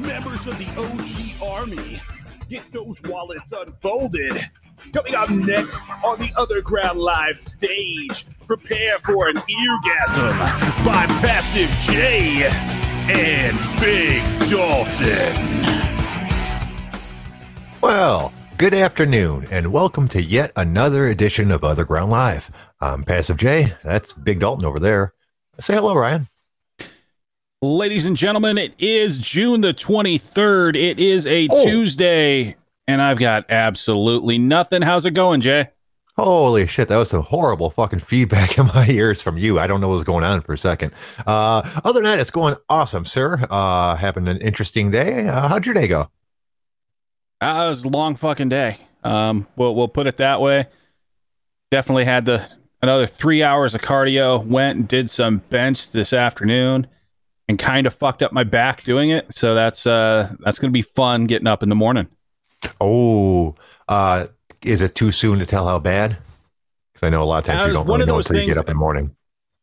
members of the OG Army. Get those wallets unfolded. Coming up next on the Other Ground Live stage, prepare for an eargasm by Passive J and Big Dalton. Well, good afternoon, and welcome to yet another edition of Other Ground Live. I'm Passive J. That's Big Dalton over there. Say hello, Ryan. Ladies and gentlemen, it is June the 23rd. It is a Oh. Tuesday, and I've got absolutely nothing. How's it going, Jay? Holy shit, that was some horrible fucking feedback in my ears from you. I don't know what was going on for a second. Uh, other than that, it's going awesome, sir. Uh, having an interesting day. Uh, how'd your day go? Uh, it was a long fucking day. Um, we'll we'll put it that way. Definitely had the another three hours of cardio. Went and did some bench this afternoon, and kind of fucked up my back doing it. So that's uh that's gonna be fun getting up in the morning. Oh, uh, is it too soon to tell how bad? Because I know a lot of times you don't really know until you get up in the morning.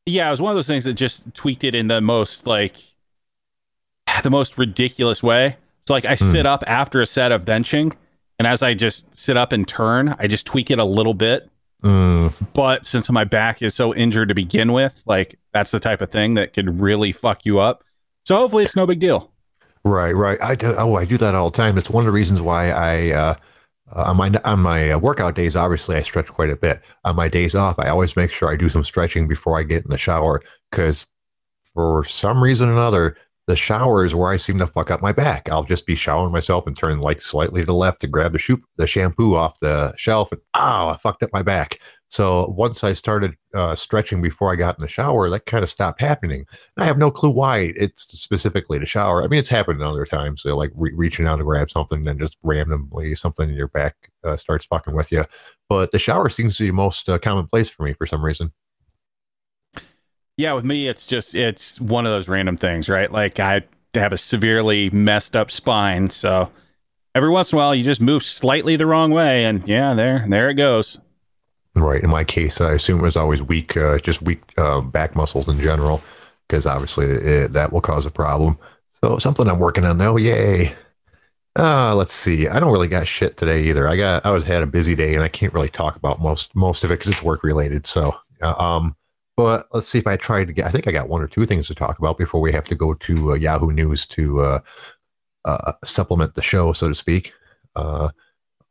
Yeah, it was one of those things that just tweaked it in the most like the most ridiculous way. So like I Hmm. sit up after a set of benching, and as I just sit up and turn, I just tweak it a little bit. Mm, But since my back is so injured to begin with, like that's the type of thing that could really fuck you up. So hopefully it's no big deal. Right, right. I do. Oh, I do that all the time. It's one of the reasons why I, uh, on my on my uh, workout days, obviously I stretch quite a bit. On my days off, I always make sure I do some stretching before I get in the shower because, for some reason or another, the shower is where I seem to fuck up my back. I'll just be showering myself and turn like slightly to the left to grab the shoe, the shampoo off the shelf, and oh, I fucked up my back. So once I started uh, stretching before I got in the shower, that kind of stopped happening. I have no clue why it's specifically the shower. I mean, it's happened other times. So like re- reaching out to grab something and just randomly something in your back uh, starts fucking with you. But the shower seems to be the most uh, commonplace for me for some reason. Yeah, with me, it's just it's one of those random things, right? Like I have a severely messed up spine, so every once in a while you just move slightly the wrong way, and yeah, there there it goes. Right. In my case, I assume it was always weak, uh, just weak uh, back muscles in general, because obviously it, that will cause a problem. So something I'm working on now. Yay. Uh, let's see. I don't really got shit today either. I got I was had a busy day and I can't really talk about most most of it because it's work related. So, uh, um, but let's see if I tried to get. I think I got one or two things to talk about before we have to go to uh, Yahoo News to uh, uh, supplement the show, so to speak. Uh,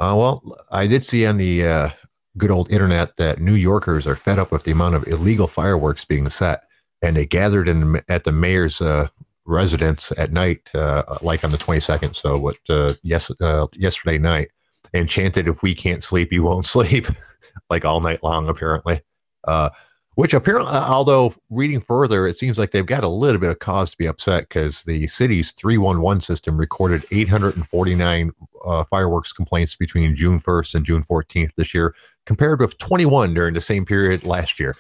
uh, well, I did see on the uh, good old internet that New Yorkers are fed up with the amount of illegal fireworks being set, and they gathered in at the mayor's residence at night, like on the 22nd. So what? Yes, yesterday night, and chanted, "If we can't sleep, you won't sleep," like all night long, apparently. Uh, which apparently, although reading further, it seems like they've got a little bit of cause to be upset because the city's 311 system recorded 849 uh, fireworks complaints between June 1st and June 14th this year, compared with 21 during the same period last year.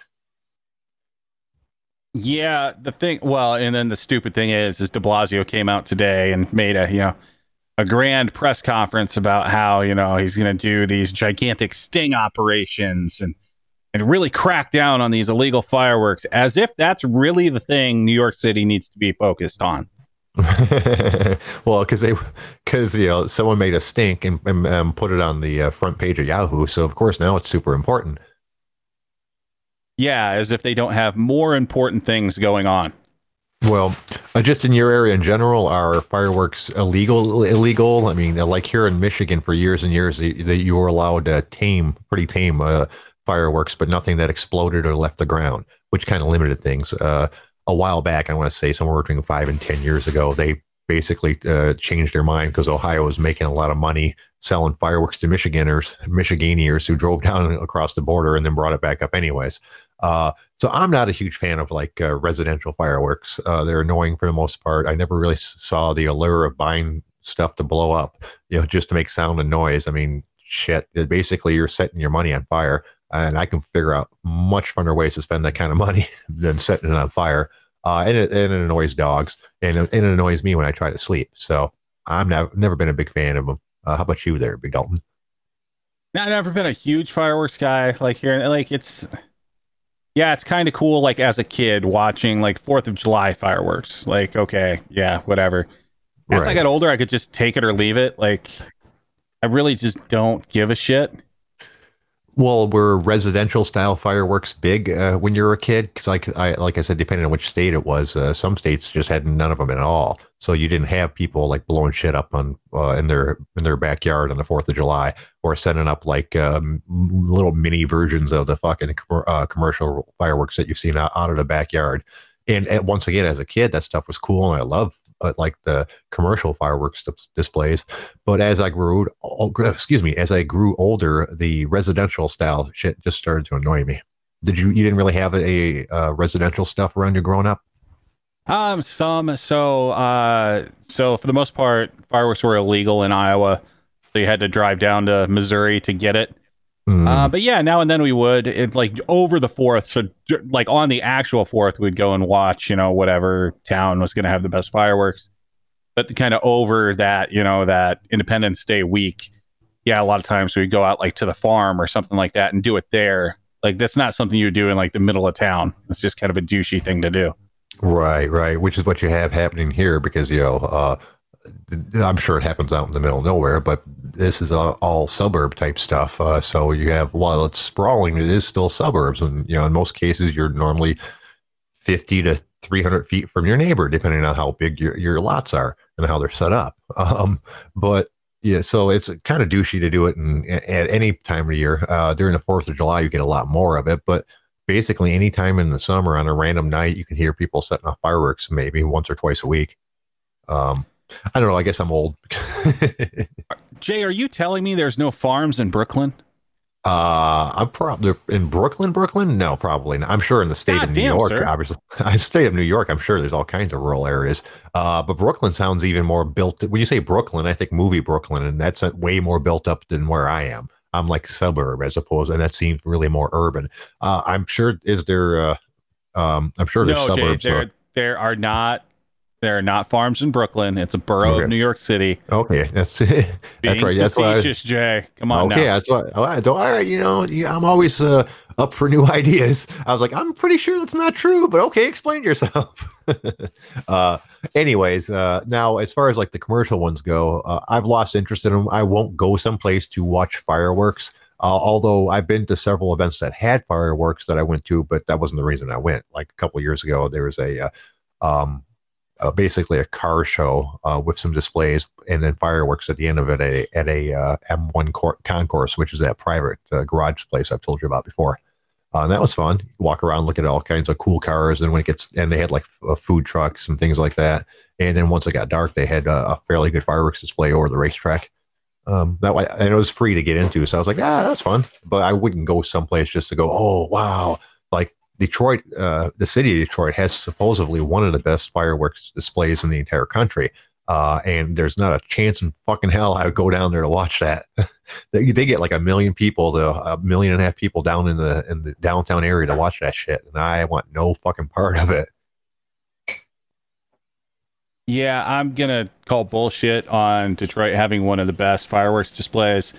Yeah, the thing. Well, and then the stupid thing is, is De Blasio came out today and made a you know a grand press conference about how you know he's going to do these gigantic sting operations and and really crack down on these illegal fireworks, as if that's really the thing New York City needs to be focused on. well, because they, because you know, someone made a stink and, and um, put it on the uh, front page of Yahoo. So of course now it's super important. Yeah, as if they don't have more important things going on. Well, uh, just in your area in general, are fireworks illegal? Illegal? I mean, like here in Michigan, for years and years, that you, you were allowed to tame, pretty tame uh, fireworks, but nothing that exploded or left the ground, which kind of limited things. Uh, a while back, I want to say somewhere between five and ten years ago, they basically uh, changed their mind because Ohio was making a lot of money selling fireworks to Michiganders, Michiganiers who drove down across the border and then brought it back up anyways. Uh, so I'm not a huge fan of like uh, residential fireworks. Uh, they're annoying for the most part. I never really saw the allure of buying stuff to blow up, you know, just to make sound and noise. I mean, shit. Basically, you're setting your money on fire, and I can figure out much funner ways to spend that kind of money than setting it on fire. Uh, and, it, and it annoys dogs, and it, and it annoys me when I try to sleep. So I'm never never been a big fan of them. Uh, how about you, there, Big Dalton? I've never been a huge fireworks guy. Like here, like it's, yeah, it's kind of cool. Like as a kid watching like Fourth of July fireworks. Like okay, yeah, whatever. As I got older, I could just take it or leave it. Like, I really just don't give a shit. Well, were residential style fireworks big uh, when you were a kid? Because, like I like I said, depending on which state it was, uh, some states just had none of them at all. So you didn't have people like blowing shit up on uh, in their in their backyard on the Fourth of July, or setting up like um, little mini versions of the fucking commer- uh, commercial fireworks that you've seen out, out of the backyard. And, and once again, as a kid, that stuff was cool, and I loved uh, like the commercial fireworks dis- displays. But as I grew, excuse me, as I grew older, the residential style shit just started to annoy me. Did you? You didn't really have a uh, residential stuff around you growing up? Um, some. So, uh, so for the most part, fireworks were illegal in Iowa. So you had to drive down to Missouri to get it. Hmm. Uh, but yeah, now and then we would. It like over the fourth, so like on the actual fourth, we'd go and watch. You know, whatever town was going to have the best fireworks. But kind of over that, you know, that Independence Day week, yeah, a lot of times we'd go out like to the farm or something like that and do it there. Like that's not something you do in like the middle of town. It's just kind of a douchey thing to do. Right, right. Which is what you have happening here because, you know, uh, I'm sure it happens out in the middle of nowhere, but this is all, all suburb type stuff. Uh, so you have, while it's sprawling, it is still suburbs. And, you know, in most cases, you're normally 50 to 300 feet from your neighbor, depending on how big your, your lots are and how they're set up. Um, but yeah, so it's kind of douchey to do it in, at any time of year. Uh, during the 4th of July, you get a lot more of it. But basically anytime in the summer on a random night you can hear people setting off fireworks maybe once or twice a week um i don't know i guess i'm old. Jay, are you telling me there's no farms in Brooklyn? uh i'm probably in brooklyn brooklyn? No probably not. I'm sure in the state God of new damn, york sir. obviously. State of new york i'm sure there's all kinds of rural areas. Uh but brooklyn sounds even more built when you say brooklyn i think movie brooklyn and that's way more built up than where i am. I'm like suburb as opposed and that seems really more urban. Uh i'm sure is there uh um i'm sure there's no, suburbs uh, there there are not there are not farms in Brooklyn. It's a borough Okay. of New York City. Okay, that's Being that's right. That's why. I- Jay. Come on Okay, now. that's why. All right, don't- all right, you know, I'm always uh, up for new ideas. I was like, I'm pretty sure that's not true, but okay, explain yourself. uh, anyways, uh, now as far as like the commercial ones go, uh, I've lost interest in them. I won't go someplace to watch fireworks. Uh, although I've been to several events that had fireworks that I went to, but that wasn't the reason I went. Like a couple years ago, there was a uh, um, uh, basically a car show uh, with some displays and then fireworks at the end of it at a, at a uh, M1 cor- concourse, which is that private uh, garage place I've told you about before. Uh, and that was fun. Walk around, look at all kinds of cool cars, and when it gets and they had like uh, food trucks and things like that. And then once it got dark, they had a fairly good fireworks display over the racetrack. Um, that way, and it was free to get into, so I was like, ah, that's fun. But I wouldn't go someplace just to go, oh wow, like Detroit, uh, the city of Detroit has supposedly one of the best fireworks displays in the entire country. Uh, and there's not a chance in fucking hell I would go down there to watch that. they, they get like a million people to a million and a half people down in the in the downtown area to watch that shit, and I want no fucking part of it. Yeah, I'm gonna call bullshit on Detroit having one of the best fireworks displays.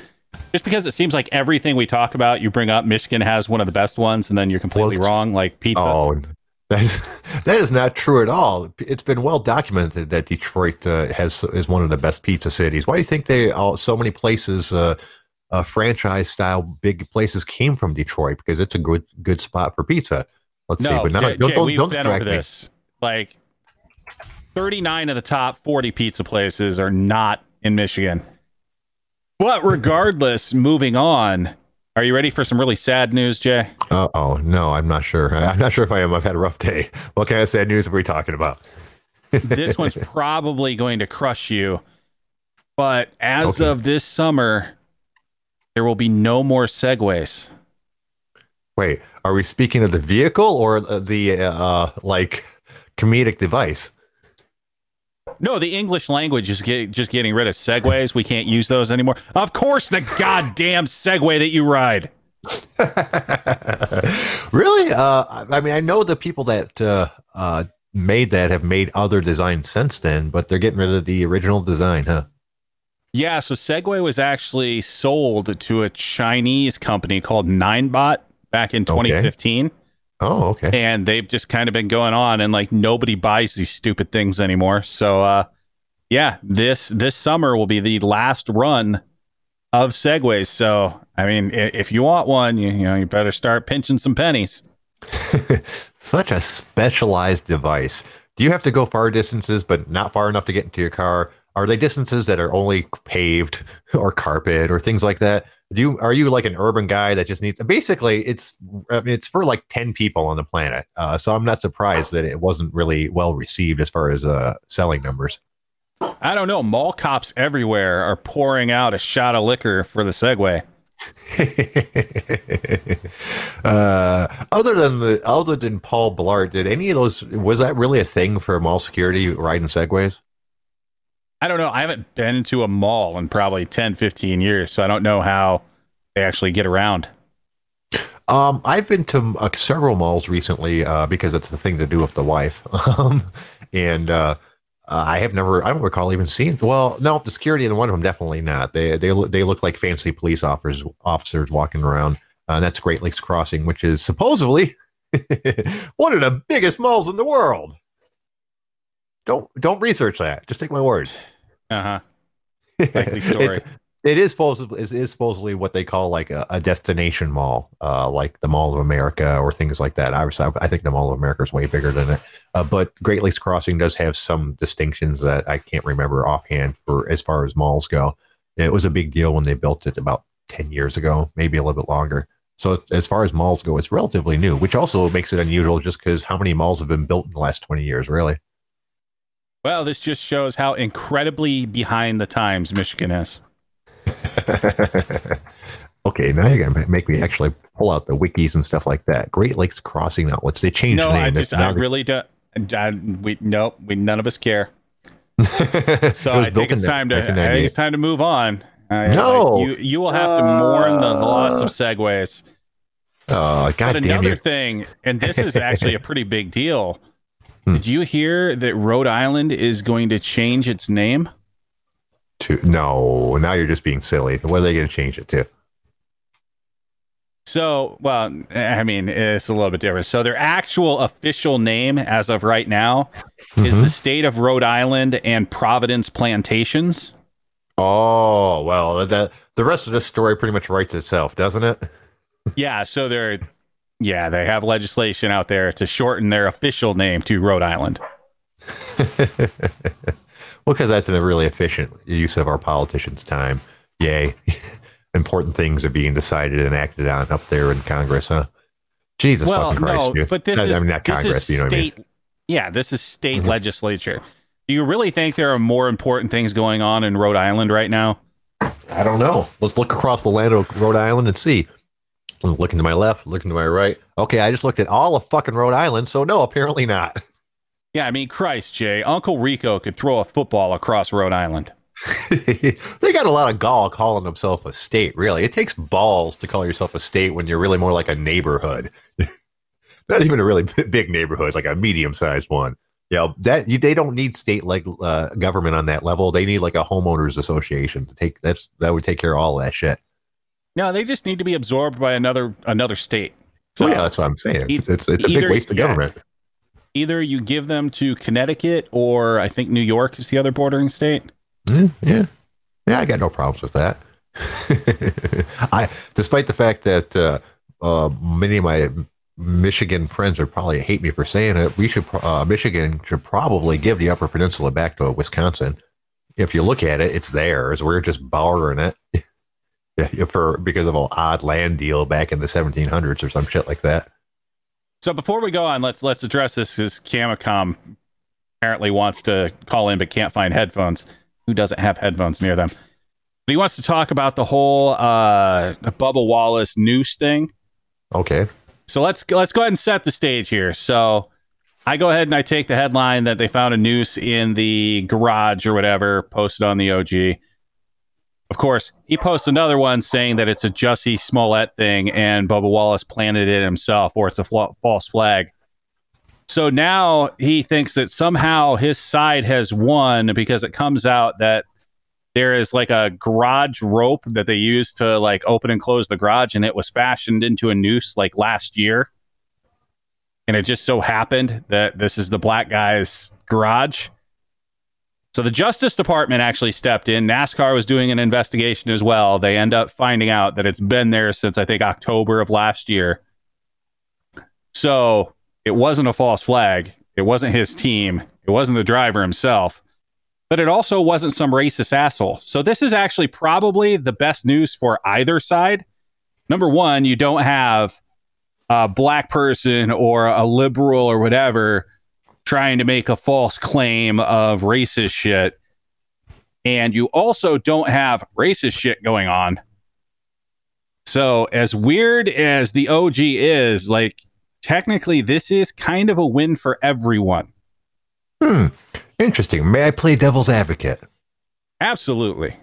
Just because it seems like everything we talk about, you bring up Michigan has one of the best ones, and then you're completely Well, wrong. Like pizza. Oh, that is that is not true at all. It's been well documented that Detroit uh, has is one of the best pizza cities. Why do you think they all so many places, uh, uh, franchise style big places came from Detroit? Because it's a good good spot for pizza. Let's see, but now Jay, don't Jay, don't, don't distract me. this. Like, 39 of the top 40 pizza places are not in Michigan. But regardless, moving on. Are you ready for some really sad news, Jay? Uh oh, no, I'm not sure. I'm not sure if I am. I've had a rough day. What kind of sad news are we talking about? this one's probably going to crush you. But as Okay. of this summer, there will be no more segways. Wait, are we speaking of the vehicle or the uh, like comedic device? No, the English language is get, just getting rid of segways. We can't use those anymore. Of course, the goddamn segway that you ride. really? Uh, I mean, I know the people that uh, uh, made that have made other designs since then, but they're getting rid of the original design, huh? Yeah, so Segway was actually sold to a Chinese company called Ninebot back in 2015. Oh, okay. And they've just kind of been going on and like nobody buys these stupid things anymore. So uh yeah, this this summer will be the last run of segways. So, I mean, if you want one, you, you know, you better start pinching some pennies. Such a specialized device. Do you have to go far distances, but not far enough to get into your car? Are they distances that are only paved or carpet or things like that? Do you are you like an urban guy that just needs? Basically, it's I mean, it's for like ten people on the planet. Uh, so I'm not surprised that it wasn't really well received as far as uh, selling numbers. I don't know. Mall cops everywhere are pouring out a shot of liquor for the Segway. uh, other than the other than Paul Blart, did any of those was that really a thing for mall security riding segways? I don't know. I haven't been to a mall in probably 10, 15 years, so I don't know how they actually get around. Um, I've been to uh, several malls recently uh, because it's the thing to do with the wife, um, and uh, uh, I have never, I don't recall even seeing. Well, no, the security in one of them definitely not. They they they look like fancy police officers officers walking around. Uh, that's Great Lakes Crossing, which is supposedly one of the biggest malls in the world. Don't don't research that. Just take my word. Uh huh. Likely story. it is supposedly it is supposedly what they call like a, a destination mall, uh, like the Mall of America or things like that. Obviously, I think the Mall of America is way bigger than it, uh, but Great Lakes Crossing does have some distinctions that I can't remember offhand for as far as malls go. It was a big deal when they built it about ten years ago, maybe a little bit longer. So as far as malls go, it's relatively new, which also makes it unusual, just because how many malls have been built in the last twenty years, really? Well, this just shows how incredibly behind the times Michigan is. okay, now you're gonna make me actually pull out the wikis and stuff like that. Great Lakes Crossing outlets. They changed no, the name. I just, I really don't. I, we nope. We none of us care. so I think it's time to. I think it's time to move on. Uh, no, like you you will have to mourn the loss of segways. Oh, God but another you. thing, and this is actually a pretty big deal. Hmm. Did you hear that Rhode Island is going to change its name? To no, now you're just being silly. What are they going to change it to? So, well, I mean, it's a little bit different. So, their actual official name, as of right now, mm-hmm. is the state of Rhode Island and Providence Plantations. Oh well, the the rest of this story pretty much writes itself, doesn't it? yeah. So they're yeah, they have legislation out there to shorten their official name to Rhode Island. well, because that's a really efficient use of our politicians' time. Yay. Important things are being decided and acted on up there in Congress, huh? Jesus well, fucking Christ. No, but this is, I mean, not Congress, you know state, I mean? Yeah, this is state mm-hmm. legislature. Do you really think there are more important things going on in Rhode Island right now? I don't know. Let's look across the land of Rhode Island and see. Looking to my left, looking to my right. Okay, I just looked at all of fucking Rhode Island, so no, apparently not. Yeah, I mean, Christ, Jay, Uncle Rico could throw a football across Rhode Island. they got a lot of gall calling themselves a state, really. It takes balls to call yourself a state when you're really more like a neighborhood. Not even a really big neighborhood, like a medium sized one. Yeah, you know, that you, they don't need state like uh, government on that level. They need like a homeowners association to take that's that would take care of all that shit. No, they just need to be absorbed by another another state. So well, yeah, that's what I'm saying. E- it's it's a either, big waste of yeah, government. Either you give them to Connecticut, or I think New York is the other bordering state. Mm, yeah, yeah, I got no problems with that. I, despite the fact that uh, uh, many of my Michigan friends would probably hate me for saying it, we should uh, Michigan should probably give the Upper Peninsula back to Wisconsin. If you look at it, it's theirs. We're just borrowing it. for because of an odd land deal back in the 1700s or some shit like that. So before we go on, let's let's address this. Because Camicom apparently wants to call in but can't find headphones. Who doesn't have headphones near them? But he wants to talk about the whole uh, Bubba Wallace noose thing. Okay. So let's let's go ahead and set the stage here. So I go ahead and I take the headline that they found a noose in the garage or whatever, posted on the OG. Of course, he posts another one saying that it's a Jussie Smollett thing and Bubba Wallace planted it himself or it's a fl- false flag. So now he thinks that somehow his side has won because it comes out that there is like a garage rope that they use to like open and close the garage and it was fashioned into a noose like last year. And it just so happened that this is the black guy's garage. So the Justice Department actually stepped in. NASCAR was doing an investigation as well. They end up finding out that it's been there since I think October of last year. So it wasn't a false flag. It wasn't his team. It wasn't the driver himself. But it also wasn't some racist asshole. So this is actually probably the best news for either side. Number one, you don't have a black person or a liberal or whatever trying to make a false claim of racist shit. And you also don't have racist shit going on. So, as weird as the OG is, like, technically, this is kind of a win for everyone. Hmm. Interesting. May I play devil's advocate? Absolutely.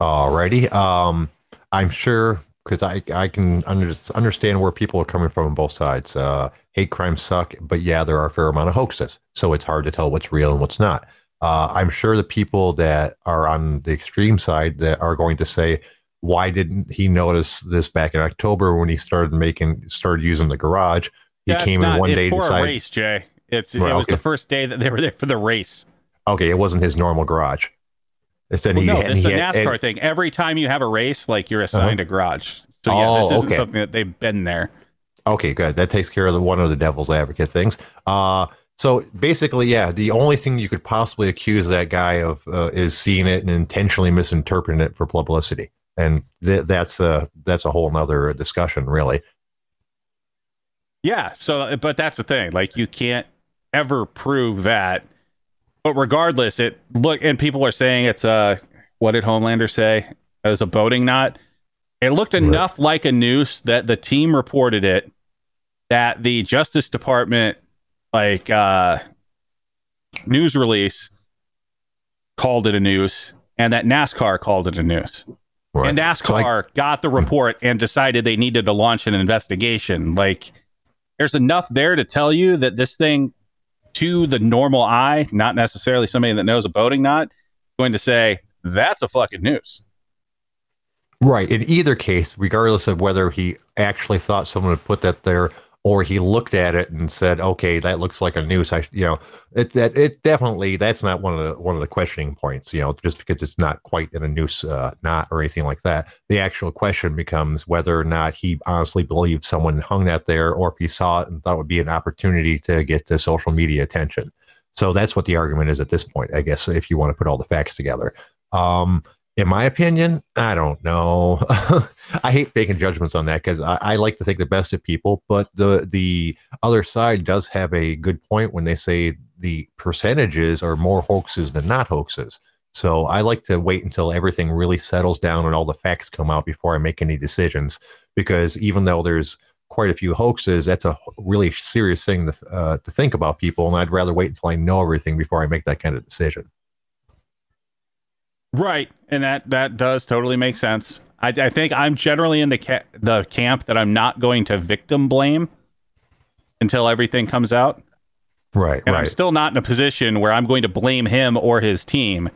Alrighty. Um, I'm sure because I I can under, understand where people are coming from on both sides. Uh, hate crimes suck, but yeah, there are a fair amount of hoaxes, so it's hard to tell what's real and what's not. Uh, I'm sure the people that are on the extreme side that are going to say, why didn't he notice this back in October when he started making started using the garage? He That's came not, in one it's day for decided. a race, Jay. It's Right, it was okay. the first day that they were there for the race. Okay, it wasn't his normal garage. It's Well, no, this is a had- NASCAR and- thing. Every time you have a race, like you're assigned a garage. So yeah, Oh, this isn't okay. something that they've been there. Okay, good. That takes care of the one of the devil's advocate things. Uh, so basically, yeah, the only thing you could possibly accuse that guy of uh, is seeing it and intentionally misinterpreting it for publicity, and th- that's a that's a whole nother discussion, really. Yeah. So, but that's the thing. Like, you can't ever prove that. But regardless, it look and people are saying it's a what did Homelander say? It was a boating knot. It looked Right. enough like a noose that the team reported it. That the Justice Department, like uh, news release, called it a noose, and that NASCAR called it a noose. Right. And So I- NASCAR got the report and decided they needed to launch an investigation. Like, there's enough there to tell you that this thing, to the normal eye, not necessarily somebody that knows a boating knot, going to say that's a fucking noose. Right. In either case, regardless of whether he actually thought someone had put that there or he looked at it and said, "Okay, that looks like a noose," I, you know, it that it definitely that's not one of the one of the questioning points. You know, just because it's not quite in a noose uh, knot or anything like that. The actual question becomes whether or not he honestly believed someone hung that there, or if he saw it and thought it would be an opportunity to get the social media attention. So that's what the argument is at this point, I guess, if you want to put all the facts together. Um, in my opinion, I don't know. I hate making judgments on that because I, I like to think the best of people, but the the other side does have a good point when they say the percentages are more hoaxes than not hoaxes. So I like to wait until everything really settles down and all the facts come out before I make any decisions. Because even though there's quite a few hoaxes, that's a really serious thing to uh, to think about people, and I'd rather wait until I know everything before I make that kind of decision. Right, and that that does totally make sense. I, I think I'm generally in the ca- the camp that I'm not going to victim blame until everything comes out. Right, And I'm still not in a position where I'm going to blame him or his team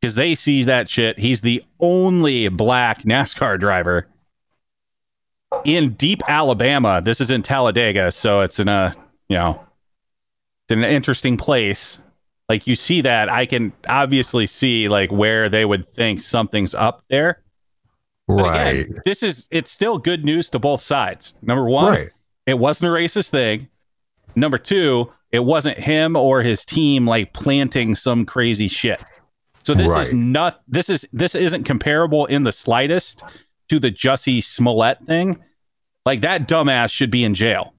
because they see that shit. He's the only black NASCAR driver in deep Alabama. This is in Talladega, so it's in a you know it's an interesting place. Like you see that, I can obviously see like where they would think something's up there. But right, again, this is it's still good news to both sides. Number one, right. it wasn't a racist thing. Number two, it wasn't him or his team like planting some crazy shit. So this Right. is not this is this isn't comparable in the slightest to the Jussie Smollett thing. Like that dumbass should be in jail.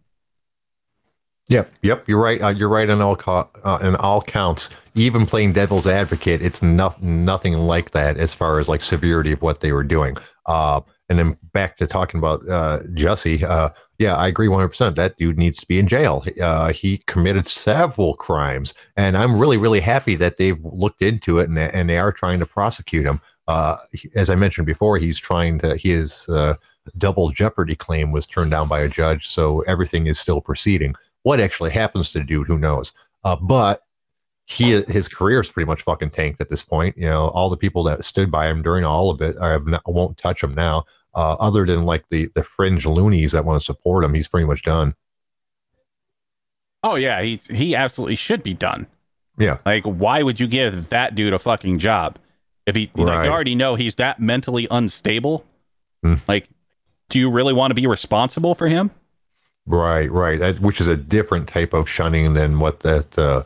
Yep, yep, you're right. Uh, you're right on all co- uh, in all counts. Even playing devil's advocate, it's not nothing like that as far as like severity of what they were doing. Uh, and then back to talking about uh, Jussie. Uh, yeah, I agree 100. percent That dude needs to be in jail. Uh, he committed several crimes, and I'm really, really happy that they've looked into it and and they are trying to prosecute him. Uh, as I mentioned before, he's trying to his uh, double jeopardy claim was turned down by a judge, so everything is still proceeding. What actually happens to the dude, who knows? Uh, but he his career is pretty much fucking tanked at this point. You know, all the people that stood by him during all of it are, won't touch him now. Uh, other than like the the fringe loonies that want to support him, he's pretty much done. Oh yeah, he he absolutely should be done. Yeah. Like, why would you give that dude a fucking job? If he, like, you already know he's that mentally unstable. Hmm. Like, do you really want to be responsible for him? Right, right. That, which is a different type of shunning than what that uh,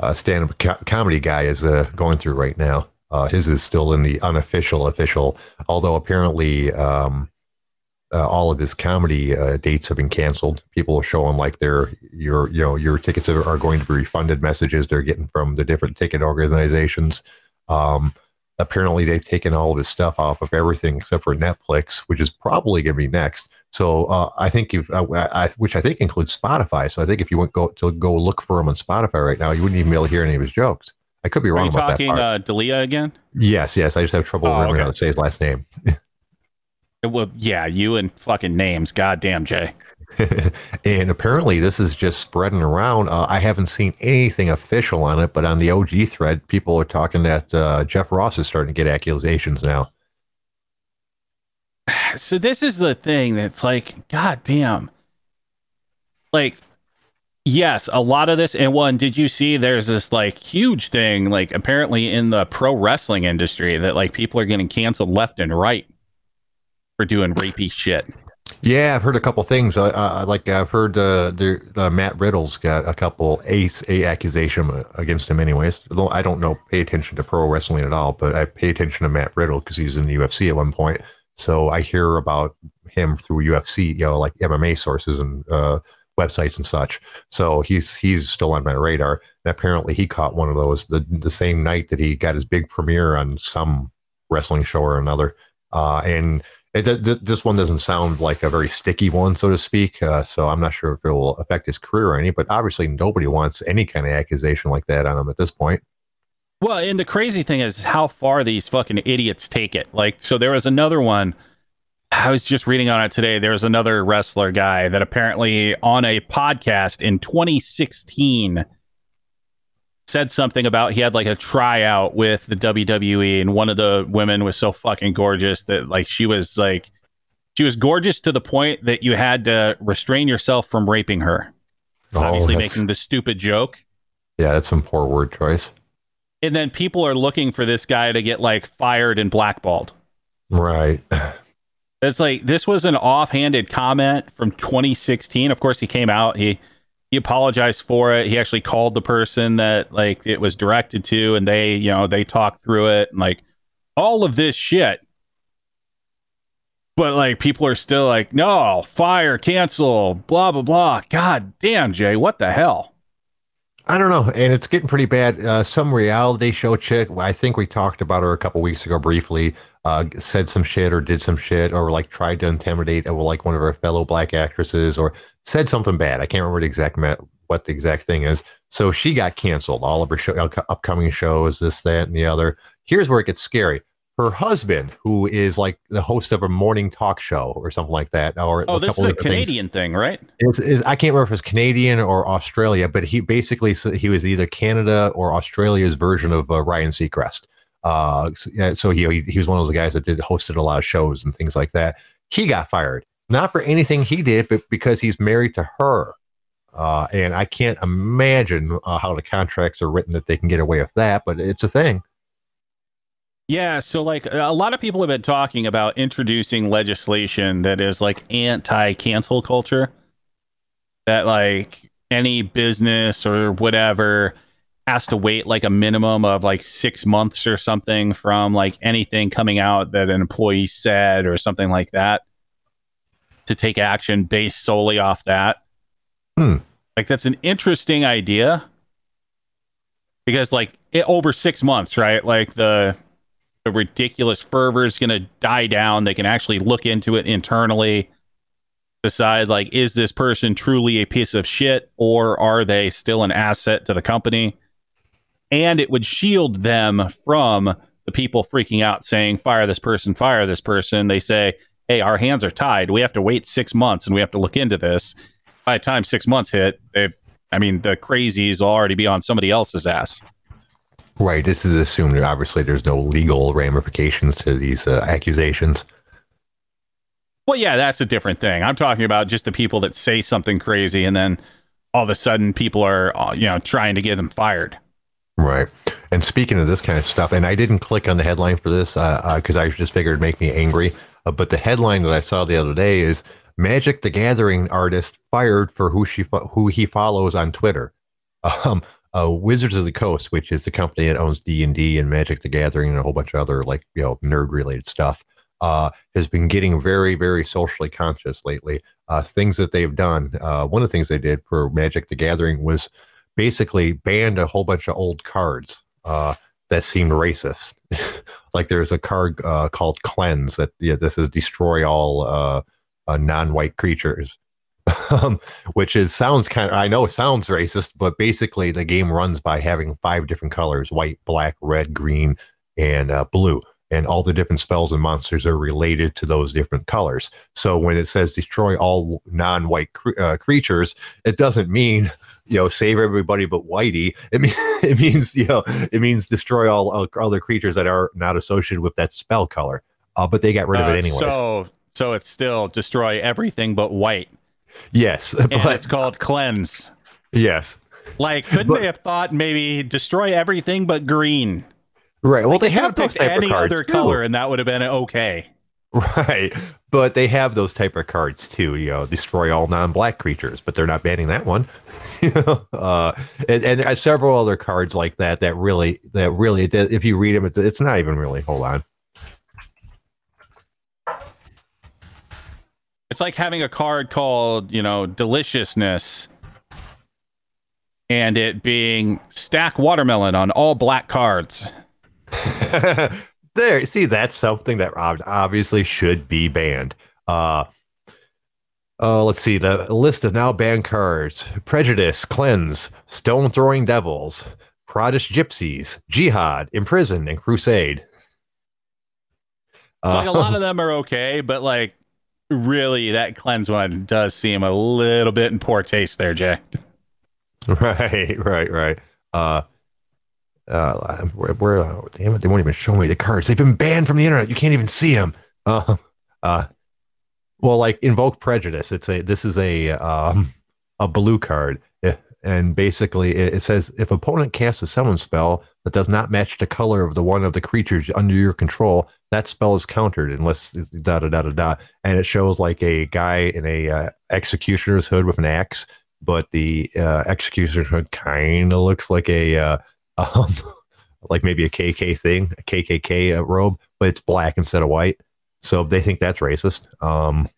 uh, stand-up co- comedy guy is uh, going through right now. Uh, his is still in the unofficial official, although apparently um, uh, all of his comedy uh, dates have been canceled. People are showing like their your you know your tickets are, are going to be refunded messages they're getting from the different ticket organizations. Um, apparently they've taken all of his stuff off of everything except for Netflix, which is probably going to be next. So uh, I think if uh, I, which I think includes Spotify. So I think if you went go to go look for him on Spotify right now, you wouldn't even be able to hear any of his jokes. I could be wrong Are you about talking that part. uh, D'Elia again? yes, yes. I just have trouble Oh, remembering okay. how to say his last name. Well, yeah, you and fucking names. Goddamn, Jay. and apparently this is just spreading around. Uh, I haven't seen anything official on it, but on the OG thread, people are talking that uh, Jeff Ross is starting to get accusations now. So this is the thing that's like, goddamn. Like, yes, a lot of this. And one, did you see? There's this like huge thing, like apparently in the pro wrestling industry, that like people are getting canceled left and right for doing rapey shit. Yeah, I've heard a couple things. Uh, uh, like I've heard uh, the uh, Matt Riddle's got a couple ace a accusation against him. Anyways, though I don't know, pay attention to pro wrestling at all, but I pay attention to Matt Riddle because he was in the UFC at one point. So I hear about him through UFC, you know, like MMA sources and uh, websites and such. So he's he's still on my radar. And apparently, he caught one of those the the same night that he got his big premiere on some wrestling show or another. Uh, and it, th- th- this one doesn't sound like a very sticky one, so to speak. Uh, so I'm not sure if it will affect his career or any. But obviously, nobody wants any kind of accusation like that on him at this point. Well, and the crazy thing is how far these fucking idiots take it. Like, so there was another one. I was just reading on it today. There was another wrestler guy that apparently on a podcast in 2016 said something about he had like a tryout with the WWE, and one of the women was so fucking gorgeous that like she was like she was gorgeous to the point that you had to restrain yourself from raping her. Oh, Obviously, Oh, that's- making the stupid joke. yeah, that's some poor word choice. and then people are looking for this guy to get like fired and blackballed. Right. It's like this was an offhanded comment from 2016. Of course, he came out. He he apologized for it. He actually called the person that like it was directed to, and they you know they talked through it and like all of this shit. But like people are still like, no, fire, cancel, blah blah blah. God damn, Jay, what the hell? I don't know, and it's getting pretty bad. Uh, some reality show chick, I think we talked about her a couple weeks ago briefly, uh, said some shit or did some shit or like tried to intimidate uh, like one of her fellow black actresses or said something bad. I can't remember the exact what the exact thing is. So she got canceled. All of her show, upcoming shows, this, that, and the other. Here's where it gets scary. Her husband, who is like the host of a morning talk show or something like that, or Oh, this is a different things. Canadian thing, right? It's, it's, I can't remember if it's Canadian or Australia, but he basically he was either Canada or Australia's version of uh, Ryan Seacrest. Uh, so he he was one of those guys that did hosted a lot of shows and things like that. He got fired not for anything he did, but because he's married to her. Uh, and I can't imagine uh, how the contracts are written that they can get away with that, but it's a thing. Yeah, so like a lot of people have been talking about introducing legislation that is like anti-cancel culture. That like any business or whatever has to wait like a minimum of like 6 months or something from like anything coming out that an employee said or something like that to take action based solely off that. Hmm. Like that's an interesting idea. Because like it, over 6 months, right? Like the the ridiculous fervor is going to die down. They can actually look into it internally, decide like, is this person truly a piece of shit or are they still an asset to the company? And it would shield them from the people freaking out saying, fire this person, fire this person. They say, hey, our hands are tied. We have to wait six months and we have to look into this. By the time six months hit, they've, I mean, the crazies will already be on somebody else's ass. Right. This is assumed. that Obviously, there's no legal ramifications to these uh, accusations. Well, yeah, that's a different thing. I'm talking about just the people that say something crazy and then all of a sudden people are, uh, you know, trying to get them fired. Right. And speaking of this kind of stuff, and I didn't click on the headline for this because uh, uh, I just figured it'd make me angry. Uh, but the headline that I saw the other day is Magic the Gathering artist fired for who she fo- who he follows on Twitter. Um, uh, Wizards of the Coast, which is the company that owns D and D and Magic the Gathering and a whole bunch of other like you know nerd related stuff, uh, has been getting very very socially conscious lately. Uh, things that they've done. Uh, one of the things they did for Magic the Gathering was basically banned a whole bunch of old cards uh, that seemed racist. like there's a card uh, called Cleanse that yeah, this is destroy all uh, uh non-white creatures, um, which is sounds kind of I know sounds racist, but basically the game runs by having five different colors: white, black, red, green, and uh, blue. And all the different spells and monsters are related to those different colors. So when it says destroy all non-white cr- uh, creatures, it doesn't mean you know save everybody but Whitey. It means it means you know it means destroy all, all other creatures that are not associated with that spell color. Uh, but they got rid of it anyway. So so it's still destroy everything but white. Yes, but and it's called cleanse. Yes. Like, couldn't but, they have thought maybe destroy everything but green? Right. Well, like, they have picked any other too. color, and that would have been okay. Right. But they have those type of cards too, you know, destroy all non-black creatures, but they're not banning that one. you know, uh, and, and several other cards like that that really that really if you read them, it's not even really. Hold on. It's like having a card called, you know, deliciousness and it being stack watermelon on all black cards. there see that's something that obviously should be banned. Uh uh, let's see the list of now banned cards. Prejudice cleanse stone throwing devils Pradesh gypsies jihad imprison and crusade. So, like a lot of them are okay but like really that cleanse one does seem a little bit in poor taste there jay. Right right right. Uh uh, where, where uh, damn it, they won't even show me the cards. They've been banned from the internet. You can't even see them. Uh, uh, well, like invoke prejudice. It's a this is a um, a blue card, eh, and basically it, says if opponent casts a summon spell that does not match the color of the one of the creatures under your control, that spell is countered unless da da da da da. And it shows like a guy in a uh, executioner's hood with an axe, but the uh, executioner's hood kind of looks like a uh, um, like maybe a KK thing, a KKK uh, robe, but it's black instead of white. So they think that's racist. Um,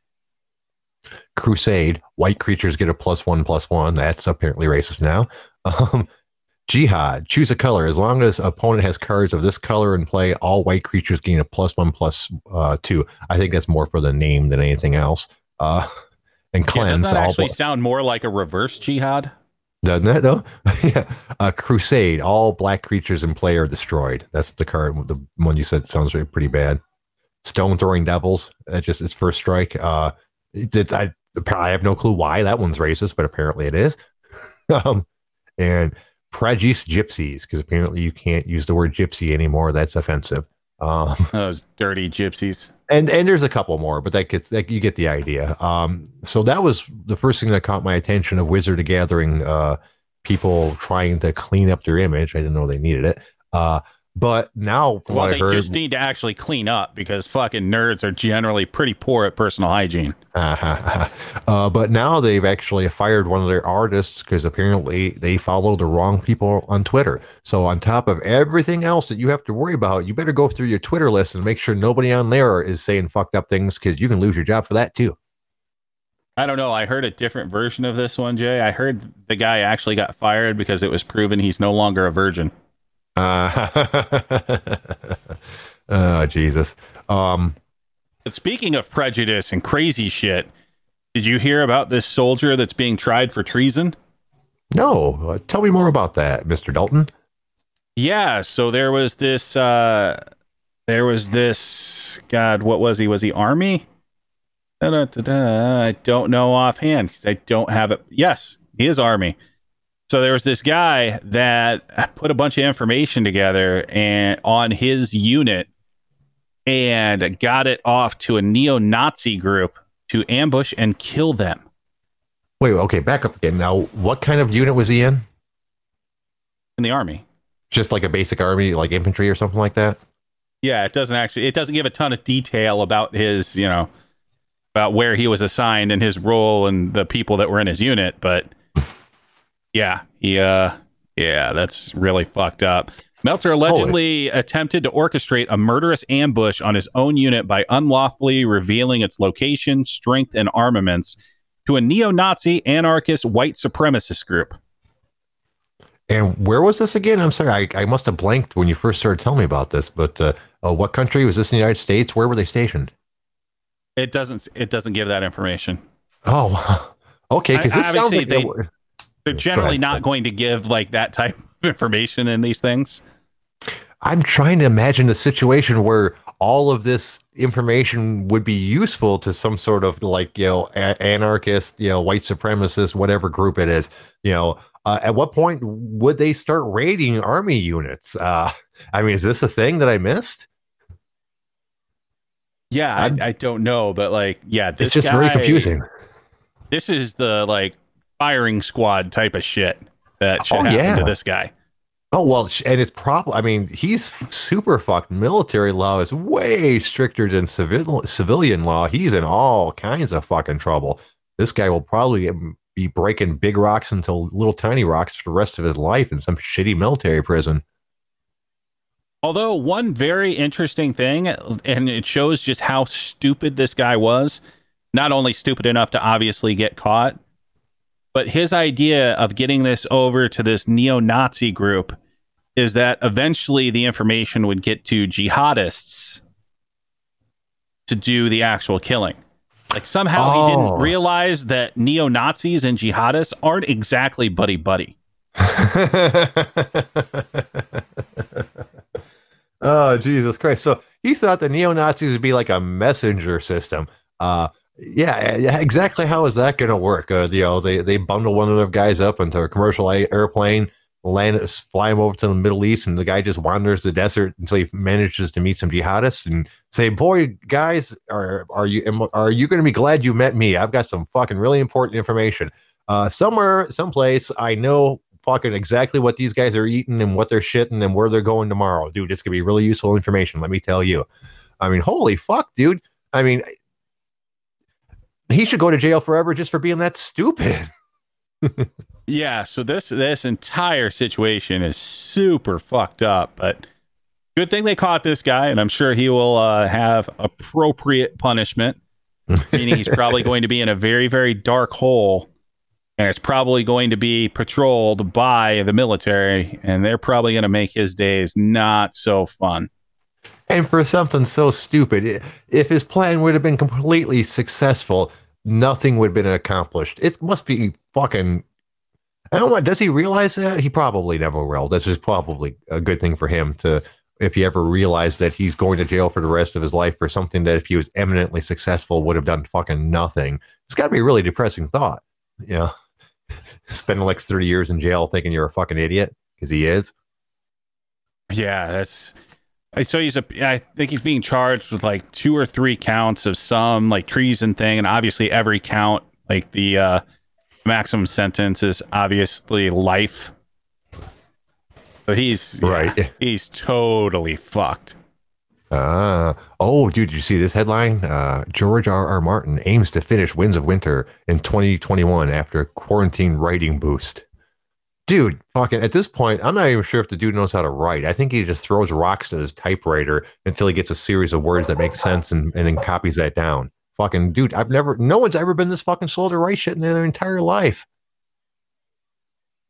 Crusade, white creatures get a plus one plus one. That's apparently racist now. Um, Jihad, choose a color. As long as opponent has cards of this color in play, all white creatures gain a plus one plus uh, two. I think that's more for the name than anything else. Uh, and cleanse. Yeah, does that actually sound more like a reverse jihad? Doesn't that though? yeah. Uh, Crusade. All black creatures in play are destroyed. That's the card. The one you said sounds pretty bad. Stone throwing devils. That just its first strike. Uh, it, I I have no clue why that one's racist, but apparently it is. um, and prejudice gypsies because apparently you can't use the word gypsy anymore. That's offensive. Um, Those dirty gypsies. And and there's a couple more, but that gets that you get the idea. Um, so that was the first thing that caught my attention of Wizard of Gathering uh, people trying to clean up their image. I didn't know they needed it. Uh, but now, well, they heard, just need to actually clean up because fucking nerds are generally pretty poor at personal hygiene. Uh, uh, but now they've actually fired one of their artists because apparently they follow the wrong people on Twitter. So on top of everything else that you have to worry about, you better go through your Twitter list and make sure nobody on there is saying fucked up things because you can lose your job for that too. I don't know. I heard a different version of this one, Jay. I heard the guy actually got fired because it was proven he's no longer a virgin. Uh, oh, Jesus. Um, speaking of prejudice and crazy shit, did you hear about this soldier that's being tried for treason? No. Uh, tell me more about that, Mr. Dalton. Yeah. So there was this. Uh, there was this. God, what was he? Was he army? Da-da-da-da. I don't know offhand. I don't have it. Yes, he is army. So there was this guy that put a bunch of information together and on his unit and got it off to a neo-Nazi group to ambush and kill them. Wait, okay, back up again. Now, what kind of unit was he in? In the army. Just like a basic army, like infantry or something like that. Yeah, it doesn't actually. It doesn't give a ton of detail about his, you know, about where he was assigned and his role and the people that were in his unit. But yeah, he, uh, yeah, that's really fucked up. Melzer allegedly attempted to orchestrate a murderous ambush on his own unit by unlawfully revealing its location, strength, and armaments to a neo Nazi anarchist white supremacist group. And where was this again? I'm sorry, I, I must have blanked when you first started telling me about this. But uh, uh, what country was this in the United States? Where were they stationed? It doesn't. It doesn't give that information. Oh, okay. Because this sounds like they, they're generally not going to give like that type of information in these things. I'm trying to imagine a situation where all of this information would be useful to some sort of like you know a- anarchist, you know, white supremacist, whatever group it is. You know, uh, at what point would they start raiding army units? Uh, I mean, is this a thing that I missed? Yeah, I, I, don't know, but like, yeah, this it's just guy, very confusing. This is the like firing squad type of shit that should oh, happen yeah. to this guy. Oh well, and it's probably. I mean, he's super fucked. Military law is way stricter than civil civilian law. He's in all kinds of fucking trouble. This guy will probably be breaking big rocks into little tiny rocks for the rest of his life in some shitty military prison. Although one very interesting thing, and it shows just how stupid this guy was. Not only stupid enough to obviously get caught, but his idea of getting this over to this neo-Nazi group is that eventually the information would get to jihadists to do the actual killing. Like somehow oh. he didn't oh. realize that neo Nazis and jihadists aren't exactly buddy buddy. oh Jesus Christ! So he thought the neo Nazis would be like a messenger system. Uh, yeah, exactly. How is that going to work? Uh, you know, they they bundle one of their guys up into a commercial airplane, land, fly him over to the Middle East, and the guy just wanders the desert until he manages to meet some jihadists and say, "Boy, guys, are are you are you going to be glad you met me? I've got some fucking really important information. Uh, somewhere, someplace, I know fucking exactly what these guys are eating and what they're shitting and where they're going tomorrow, dude. This could be really useful information. Let me tell you. I mean, holy fuck, dude. I mean, he should go to jail forever just for being that stupid. yeah, so this this entire situation is super fucked up, but good thing they caught this guy, and I'm sure he will uh, have appropriate punishment. meaning he's probably going to be in a very very dark hole, and it's probably going to be patrolled by the military, and they're probably going to make his days not so fun. And for something so stupid, if his plan would have been completely successful, nothing would have been accomplished. It must be fucking. I don't know. Does he realize that? He probably never will. This is probably a good thing for him to, if he ever realized that he's going to jail for the rest of his life for something that if he was eminently successful would have done fucking nothing. It's got to be a really depressing thought. You know, spending like 30 years in jail thinking you're a fucking idiot because he is. Yeah, that's so he's a. I think he's being charged with like two or three counts of some like treason thing, and obviously every count, like the uh, maximum sentence is obviously life. So he's right. Yeah, he's totally fucked. Ah, uh, oh, dude, did you see this headline? Uh, George R. R. Martin aims to finish Winds of Winter in 2021 after quarantine writing boost dude, fucking at this point, I'm not even sure if the dude knows how to write. I think he just throws rocks at his typewriter until he gets a series of words that make sense and, and then copies that down. Fucking dude, I've never, no one's ever been this fucking slow to write shit in their, their entire life.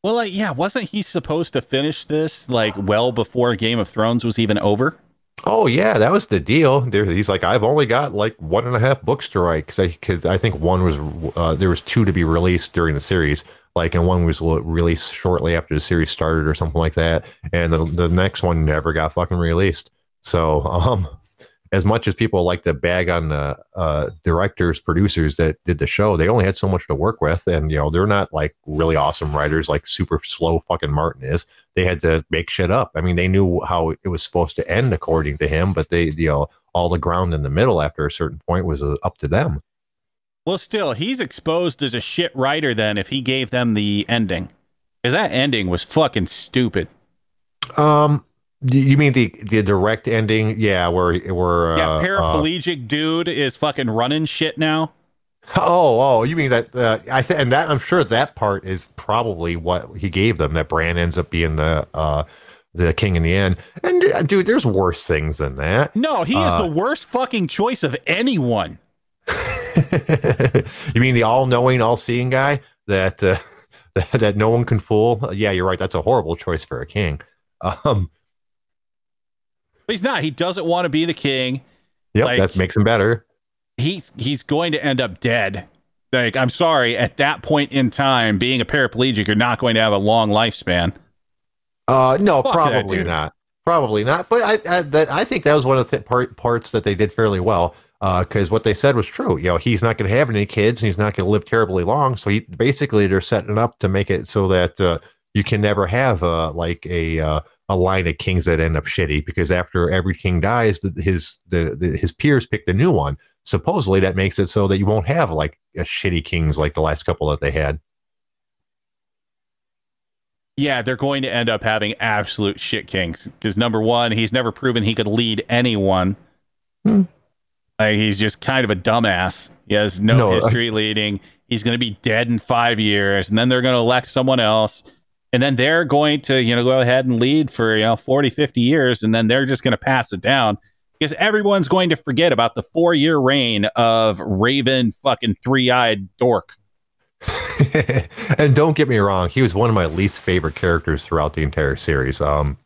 Well, like, yeah, wasn't he supposed to finish this like well before Game of Thrones was even over? Oh yeah, that was the deal. There, he's like, I've only got like one and a half books to write because I, cause I think one was uh, there was two to be released during the series like and one was released shortly after the series started or something like that and the, the next one never got fucking released. So um as much as people like to bag on the uh, directors producers that did the show they only had so much to work with and you know they're not like really awesome writers like super slow fucking martin is. They had to make shit up. I mean they knew how it was supposed to end according to him but they you know all the ground in the middle after a certain point was uh, up to them well, still, he's exposed as a shit writer then if he gave them the ending. Because that ending was fucking stupid. Um, you mean the the direct ending? Yeah, where where yeah, uh, uh, paraplegic dude is fucking running shit now. oh oh, you mean that? Uh, I th- and that I'm sure that part is probably what he gave them. That Bran ends up being the uh the king in the end. And uh, dude, there's worse things than that. No, he is Uh, the worst fucking choice of anyone. you mean the all-knowing, all-seeing guy that uh, that, no one can fool? Yeah, you're right. That's a horrible choice for a king. Um, But he's not. He doesn't want to be the king. yep, Like- that makes him better. He's he's going to end up dead. Like, I'm sorry, at that point in time, being a paraplegic, you're not going to have a long lifespan. Uh, no, Fuck probably not. Probably not. But I, I, that, I think that was one of the th- part, parts that they did fairly well. Because what they said was true. You know, he's not going to have any kids, and he's not going to live terribly long. So he, basically, they're setting up to make it so that uh, you can never have uh, like a uh, a line of kings that end up shitty. Because after every king dies, his the, the his peers pick the new one. Supposedly, that makes it so that you won't have like a shitty kings like the last couple that they had. Yeah, they're going to end up having absolute shit kings. Because number one, he's never proven he could lead anyone. Hmm. Like, he's just kind of a dumbass. He has no, No, I- history leading. He's going to be dead in five years, and then they're going to elect someone else. And then they're going to, you know, go ahead and lead for, you know, 40, 50 years, and then they're just going to pass it down because everyone's going to forget about the four year reign of Raven fucking three eyed dork. and don't get me wrong, he was one of my least favorite characters throughout the entire series. Um,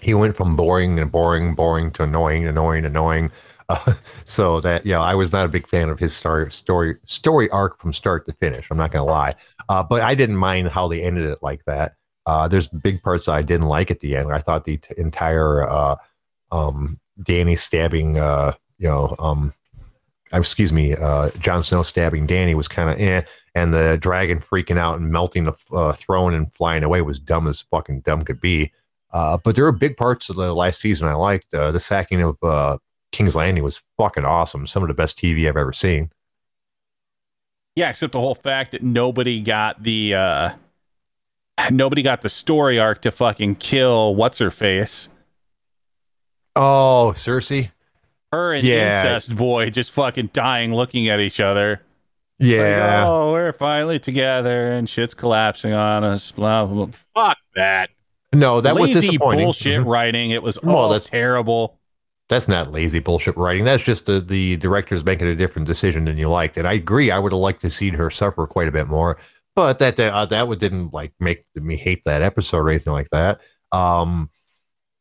he went from boring and boring, boring to annoying, annoying, annoying. Uh, so that yeah, I was not a big fan of his story story story arc from start to finish. I'm not gonna lie, uh, but I didn't mind how they ended it like that. Uh, there's big parts I didn't like at the end. I thought the t- entire uh, um, Danny stabbing, uh, you know, um, uh, excuse me, uh, Jon Snow stabbing Danny was kind of eh, and the dragon freaking out and melting the throne and flying away was dumb as fucking dumb could be. Uh, but there were big parts of the last season I liked. Uh, the sacking of uh, King's Landing was fucking awesome. Some of the best TV I've ever seen. Yeah, except the whole fact that nobody got the uh nobody got the story arc to fucking kill what's her face. Oh, Cersei. Her and Yeah. incest boy just fucking dying looking at each other. Yeah. Like, oh, we're finally together and shit's collapsing on us. Blah, blah, blah. Fuck that. No, that was Lazy disappointing. bullshit Mhm. writing. It was Well, all that's- terrible. That's not lazy bullshit writing. That's just the, the director's making a different decision than you liked. And I agree. I would have liked to see her suffer quite a bit more, but that that, uh, that would didn't like make me hate that episode or anything like that. Um,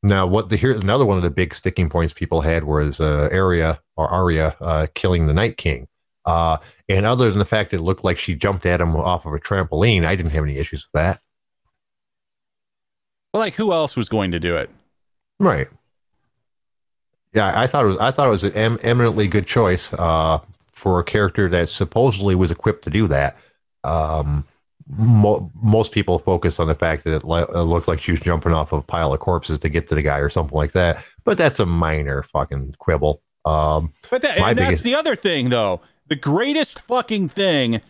now, what the here another one of the big sticking points people had was uh, Arya or Arya uh, killing the Night King. Uh, and other than the fact it looked like she jumped at him off of a trampoline, I didn't have any issues with that. Well, like who else was going to do it? Right. Yeah, I thought it was. I thought it was an em- eminently good choice uh, for a character that supposedly was equipped to do that. Um, mo- most people focus on the fact that it, le- it looked like she was jumping off of a pile of corpses to get to the guy or something like that. But that's a minor fucking quibble. Um, But that, and that's the other thing, though. The greatest fucking thing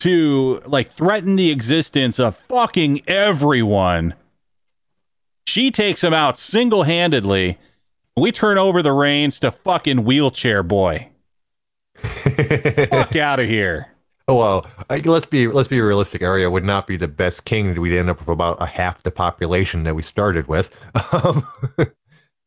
to like threaten the existence of fucking everyone. She takes him out single handedly. We turn over the reins to fucking wheelchair boy. Fuck out of here. Oh, well, I, let's be let's be realistic. Arya would not be the best king. We'd end up with about a half the population that we started with. Um,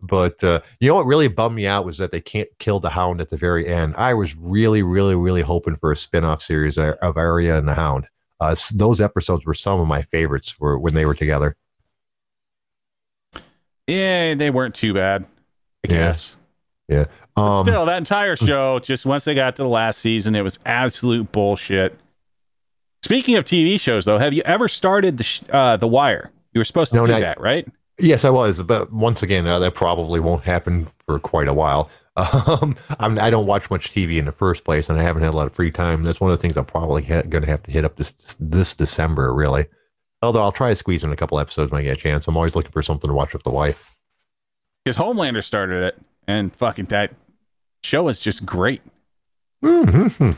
but uh, you know what really bummed me out was that they can't kill the Hound at the very end. I was really, really, really hoping for a spin-off series of Arya and the Hound. Uh, those episodes were some of my favorites were when they were together. Yeah, they weren't too bad. I Yeah. guess. But Um, Still, that entire show, just once they got to the last season, it was absolute bullshit. Speaking of TV shows, though, have you ever started the sh- uh, the Wire? You were supposed to No, do not- that, right? Yes, I was, but once again, uh, that probably won't happen for quite a while. Um, I'm, I don't watch much TV in the first place, and I haven't had a lot of free time. That's one of the things I'm probably ha- going to have to hit up this this December, really. Although I'll try to squeeze in a couple episodes when I get a chance. I'm always looking for something to watch with the wife. Because Homelander started it, and fucking that show is just great. Mm-hmm.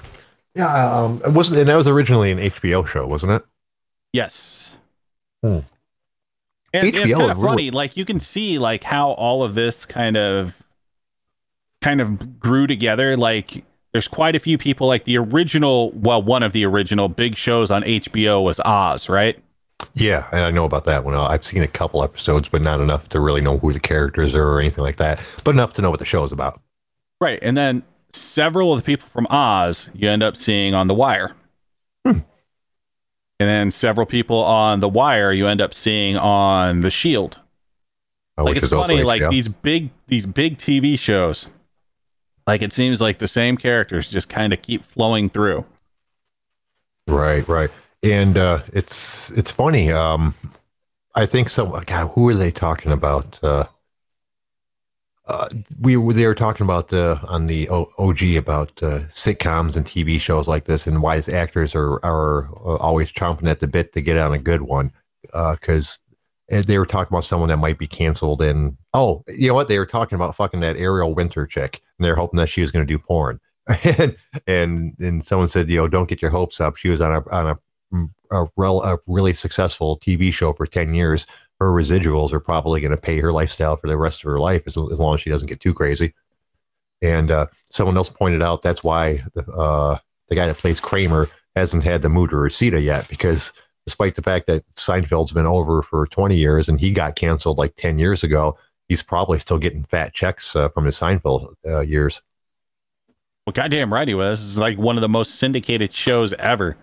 Yeah, um, it wasn't, and that was originally an HBO show, wasn't it? Yes. Hmm. And it's HBO kind of really- funny. Like you can see like how all of this kind of kind of grew together. Like there's quite a few people. Like the original, well, one of the original big shows on HBO was Oz, right? Yeah, and I know about that one. I've seen a couple episodes, but not enough to really know who the characters are or anything like that. But enough to know what the show is about. Right. And then several of the people from Oz you end up seeing on The Wire. Hmm. And then several people on The Wire you end up seeing on The Shield. uh, like it's funny, like HBO. these big these big TV shows. Like it seems like the same characters just kind of keep flowing through. Right, right. And uh, it's it's funny. Um, I think some. God, who are they talking about? Uh, uh, we were they were talking about the on the OG about uh, sitcoms and TV shows like this, and why actors are are uh, always chomping at the bit to get on a good one. Because they were talking about someone that might be canceled, and oh, you know what? They were talking about fucking that Ariel Winter chick, and they're hoping that she was going to do porn. and and and someone said, you know, don't get your hopes up. She was on a on a a, rel, a really successful TV show for 10 years, her residuals are probably going to pay her lifestyle for the rest of her life as, as long as she doesn't get too crazy. And uh, someone else pointed out that's why the, uh, the guy that plays Kramer hasn't had the mood or Rosita yet, because despite the fact that Seinfeld's been over for 20 years and he got canceled like 10 years ago, he's probably still getting fat checks uh, from his Seinfeld uh, years. Well, goddamn right he was. Is like one of the most syndicated shows ever.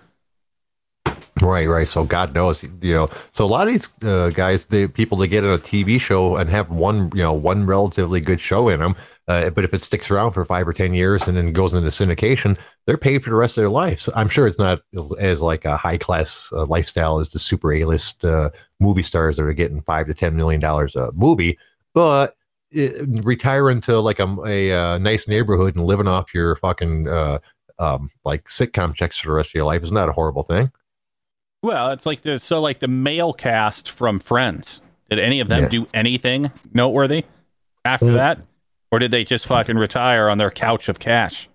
Right, right. So God knows, you know. So a lot of these uh, guys, the people that get on a TV show and have one, you know, one relatively good show in them, uh, but if it sticks around for five or ten years and then goes into syndication, they're paid for the rest of their lives. So I'm sure it's not as like a high class uh, lifestyle as the super A list uh, movie stars that are getting five to ten million dollars a movie, but it, retiring to like a, a, uh nice neighborhood and living off your fucking uh, um, like sitcom checks for the rest of your life is not a horrible thing. Well, it's like the so like the male cast from Friends. Did any of them Yeah. do anything noteworthy after Mm. that, or did they just fucking retire on their couch of cash?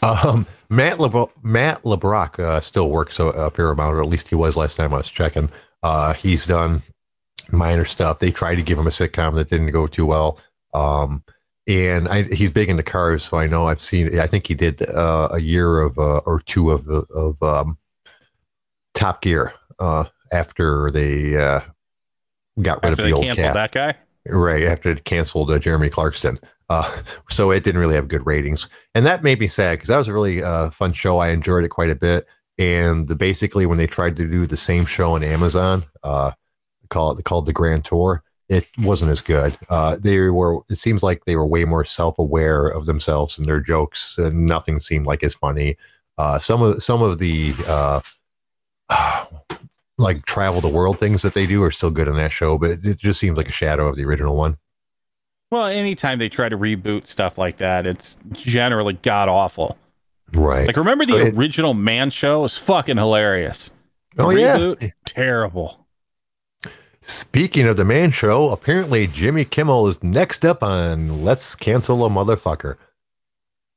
Um, Matt Le- Matt LeBlanc uh, still works a, a fair amount, or at least he was last time I was checking. Uh, he's done minor stuff. They tried to give him a sitcom that didn't go too well. Um, and I, he's big into cars, so I know I've seen. I think he did uh, a year of uh, or two of of um, Top Gear uh, after they uh, got rid After of the old canceled cat. that guy. Right after it canceled uh, Jeremy Clarkson, uh, so it didn't really have good ratings, and that made me sad because that was a really uh, fun show. I enjoyed it quite a bit, and the, basically when they tried to do the same show on Amazon, uh, call it called the Grand Tour, it wasn't as good. Uh, they were. It seems like they were way more self aware of themselves and their jokes, and nothing seemed like as funny. Uh, some of some of the uh, like travel the world things that they do are still good in that show, but it just seems like a shadow of the original one. Well, anytime they try to reboot stuff like that, it's generally god awful. Right. Like, remember the it- original Man Show? It was fucking hilarious. The oh yeah. terrible. Speaking of the man show, apparently Jimmy Kimmel is next up on Let's Cancel a Motherfucker. Have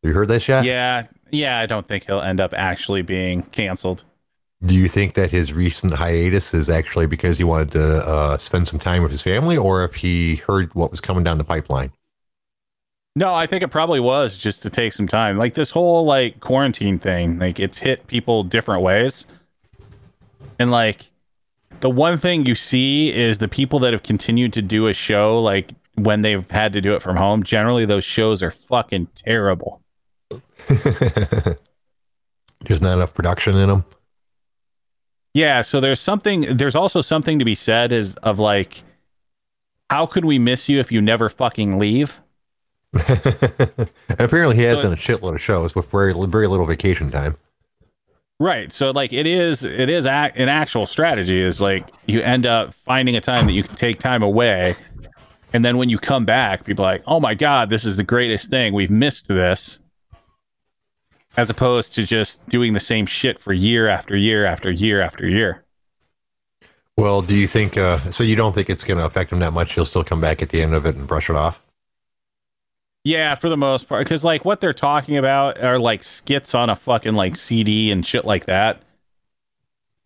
you heard that shot? Yeah, yeah. I don't think he'll end up actually being canceled. Do you think that his recent hiatus is actually because he wanted to uh, spend some time with his family, or if he heard what was coming down the pipeline? No, I think it probably was just to take some time. Like this whole like quarantine thing, like it's hit people different ways. And like the one thing you see is the people that have continued to do a show like when they've had to do it from home, generally those shows are fucking terrible. There's not enough production in them. Yeah, so there's something there's also something to be said is of like how could we miss you if you never fucking leave? apparently, he has So- done a shitload of shows with very very little vacation time. Right. So like it is it is ac an actual strategy is like you end up finding a time that you can take time away and then when you come back people are like, "Oh my god, this is the greatest thing. We've missed this." As opposed to just doing the same shit for year after year after year after year. Well, do you think? Uh, so you don't think it's going to affect him that much? He'll still come back at the end of it and brush it off. Yeah, for the most part cuz like what they're talking about are like skits on a fucking like CD and shit like that.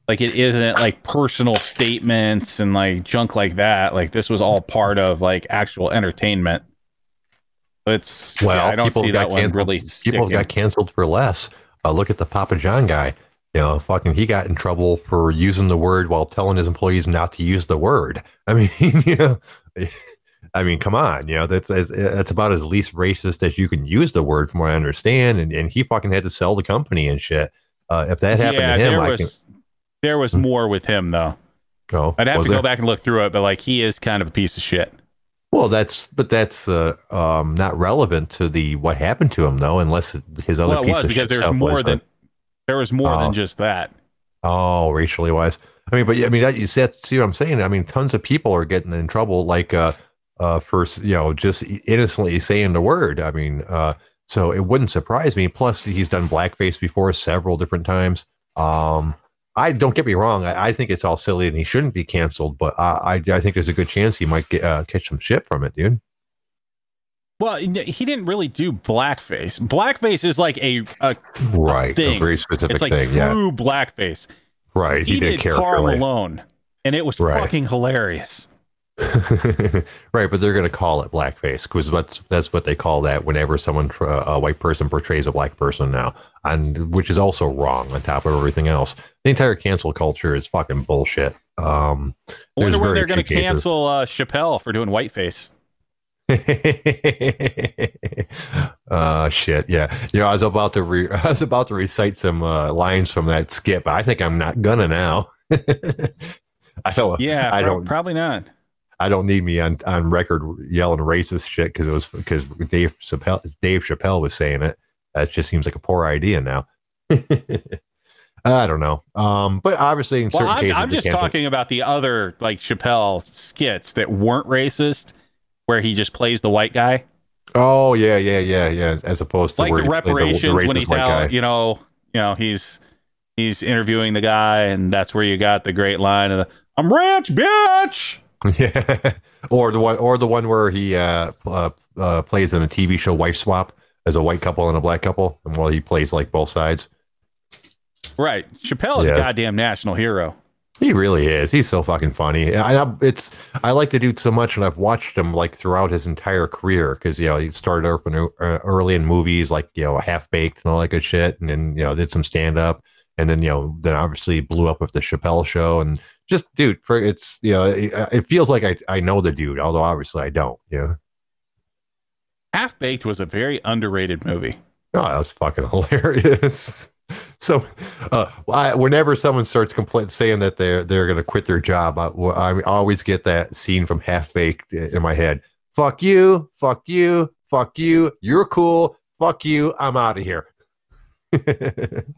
like it isn't like personal statements and like junk like that. Like this was all part of like actual entertainment. It's Well, yeah, I don't people see got that one canceled- really People got canceled for less. Uh, look at the Papa John guy. You know, fucking, he got in trouble for using the word while telling his employees not to use the word. I mean, you know, I mean, come on, you know, that's that's, that's about as least racist as you can use the word, from what I understand. And and he fucking had to sell the company and shit. Uh, if that happened yeah, to him, there I was can. there was Hmm. more with him though. Oh, I'd have to there? go back and look through it, but like he is kind of a piece of shit. Well, that's but that's uh, um, not relevant to the what happened to him though, unless his other Well, it piece was of because shit there's more was, uh, than there was more Oh. than just that. Oh, racially wise. I mean, but yeah, I mean, that, you see, see what I'm saying? I mean, tons of people are getting in trouble, like uh, uh, for you know just innocently saying the word. I mean, uh, so it wouldn't surprise me. Plus, he's done blackface before several different times. Um, I don't get me wrong. I, I think it's all silly and he shouldn't be canceled. But I, I, I think there's a good chance he might get uh, catch some shit from it, dude. Well, he didn't really do blackface. Blackface is like a, a Right, Thing. a very specific it's like thing. Yeah, true blackface. right. He, He, did did Karl Malone, and it was Right. fucking hilarious. right, but they're going to call it blackface because that's that's what they call that whenever someone tr- a white person portrays a black person now, and which is also wrong on top of everything else. The entire cancel culture is fucking bullshit. Um, I wonder very they're going to cancel uh, Chappelle for doing whiteface. uh shit, yeah. You know, I was about to re- I was about to recite some uh, lines from that skit, but I think I'm not gonna now. I don't. Yeah, I don't. probably not. I don't need me on, on record yelling racist shit because it was because Dave Chappelle Dave Chappelle was saying it. That just seems like a poor idea now. I don't know. Um, but obviously in Well, certain I'm, cases, I'm just talking about the other like Chappelle skits that weren't racist, where he just plays the white guy, Oh yeah, yeah, yeah, yeah. As opposed to like where the he played reparations when he's out. guy. You know, you know he's he's interviewing the guy, and that's where you got the great line of the "I'm rich, bitch." Yeah, or the one, or the one where he uh, uh, uh, plays in a TV show Wife Swap as a white couple and a black couple, and while he plays like both sides. Right, Chappelle is Yeah. a goddamn national hero. He really is. He's so fucking funny. I, I, it's I like the dude so much, and I've watched him like throughout his entire career because you know he started off in, uh, early in movies like you know Half Baked and all that good shit, and then you know did some stand up, and then you know then obviously blew up with the Chappelle Show, and just dude, for it's you know it, it feels like I I know the dude, although obviously I don't. You know, Half Baked was a very underrated movie. oh that was fucking hilarious. So, uh, I, whenever someone starts complaining, saying that they're they're going to quit their job, I, I always get that scene from Half Baked in my head. Fuck you, fuck you, fuck you. You're cool. Fuck you. I'm out of here.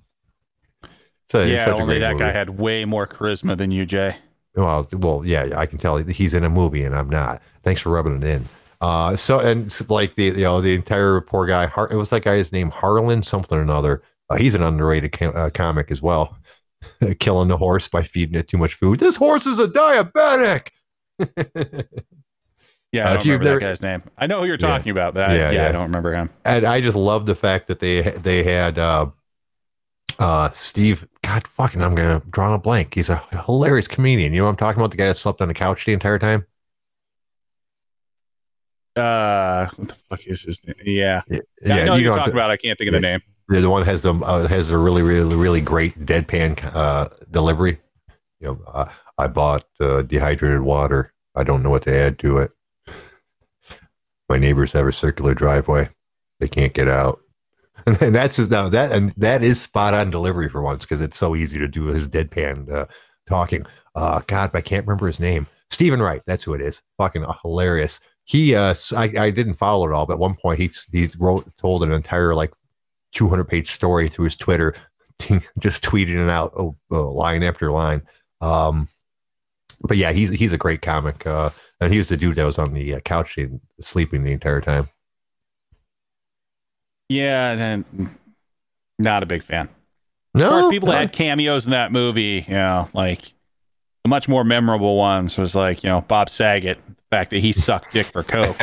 So, yeah, only that movie. guy had way more charisma than you, Jay. Well, well, yeah, I can tell he's in a movie and I'm not. Thanks for rubbing it in. Uh, so and like the you know the entire poor guy, Har- it was that guy's name Harlan something or another. Uh, he's an underrated uh, comic as well, killing the horse by feeding it too much food. This horse is a diabetic. Yeah, Uh, I don't remember never- that guy's name. I know who you're Yeah. talking about, but I, Yeah, yeah, yeah. I don't remember him. and I just love the fact that they they had uh, Steve. God fucking, I'm gonna draw a blank. He's a hilarious comedian. You know what I'm talking about? The guy that slept on the couch the entire time. Uh, what the fuck is his name? Yeah, Yeah, I know you you're know talking about. I can't think of the name. the one has the uh, has a really really really great deadpan uh, delivery. You know, uh, I bought uh, dehydrated water. I don't know what to add to it. My neighbors have a circular driveway. They can't get out. And that's now that and that is spot on delivery for once because it's so easy to do his deadpan uh, talking. Uh, God, I can't remember his name. Steven Wright, that's who it is. Fucking hilarious. He, uh, I, I didn't follow it all, but at one point he he wrote told an entire like 200 page story through his Twitter, just tweeting it out uh, uh, line after line. Um, but yeah, he's he's a great comic, uh, and he was the dude that was on the uh, couch sleeping the entire time. Yeah, and not a big fan. No, Of course, people no. that had cameos in that movie, you know, like the much more memorable ones was like, you know, Bob Saget, the fact that he sucked dick for coke.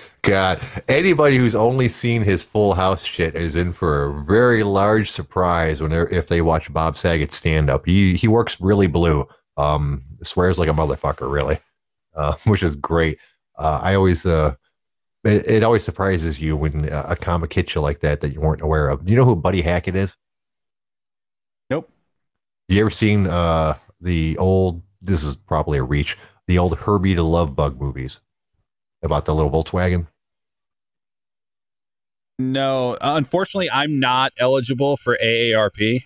God. Anybody who's only seen his full house shit is in for a very large surprise when if they watch Bob Saget stand up. He he works really blue. Um, swears like a motherfucker, really, uh, which is great. Uh, I always uh, it, it, always surprises you when a comic hits you like that that you weren't aware of. Do you know who Buddy Hackett is? Nope. You ever seen uh the old? This is probably a reach. The old Herbie the Love Bug movies about the little Volkswagen? No, unfortunately, I'm not eligible for AARP.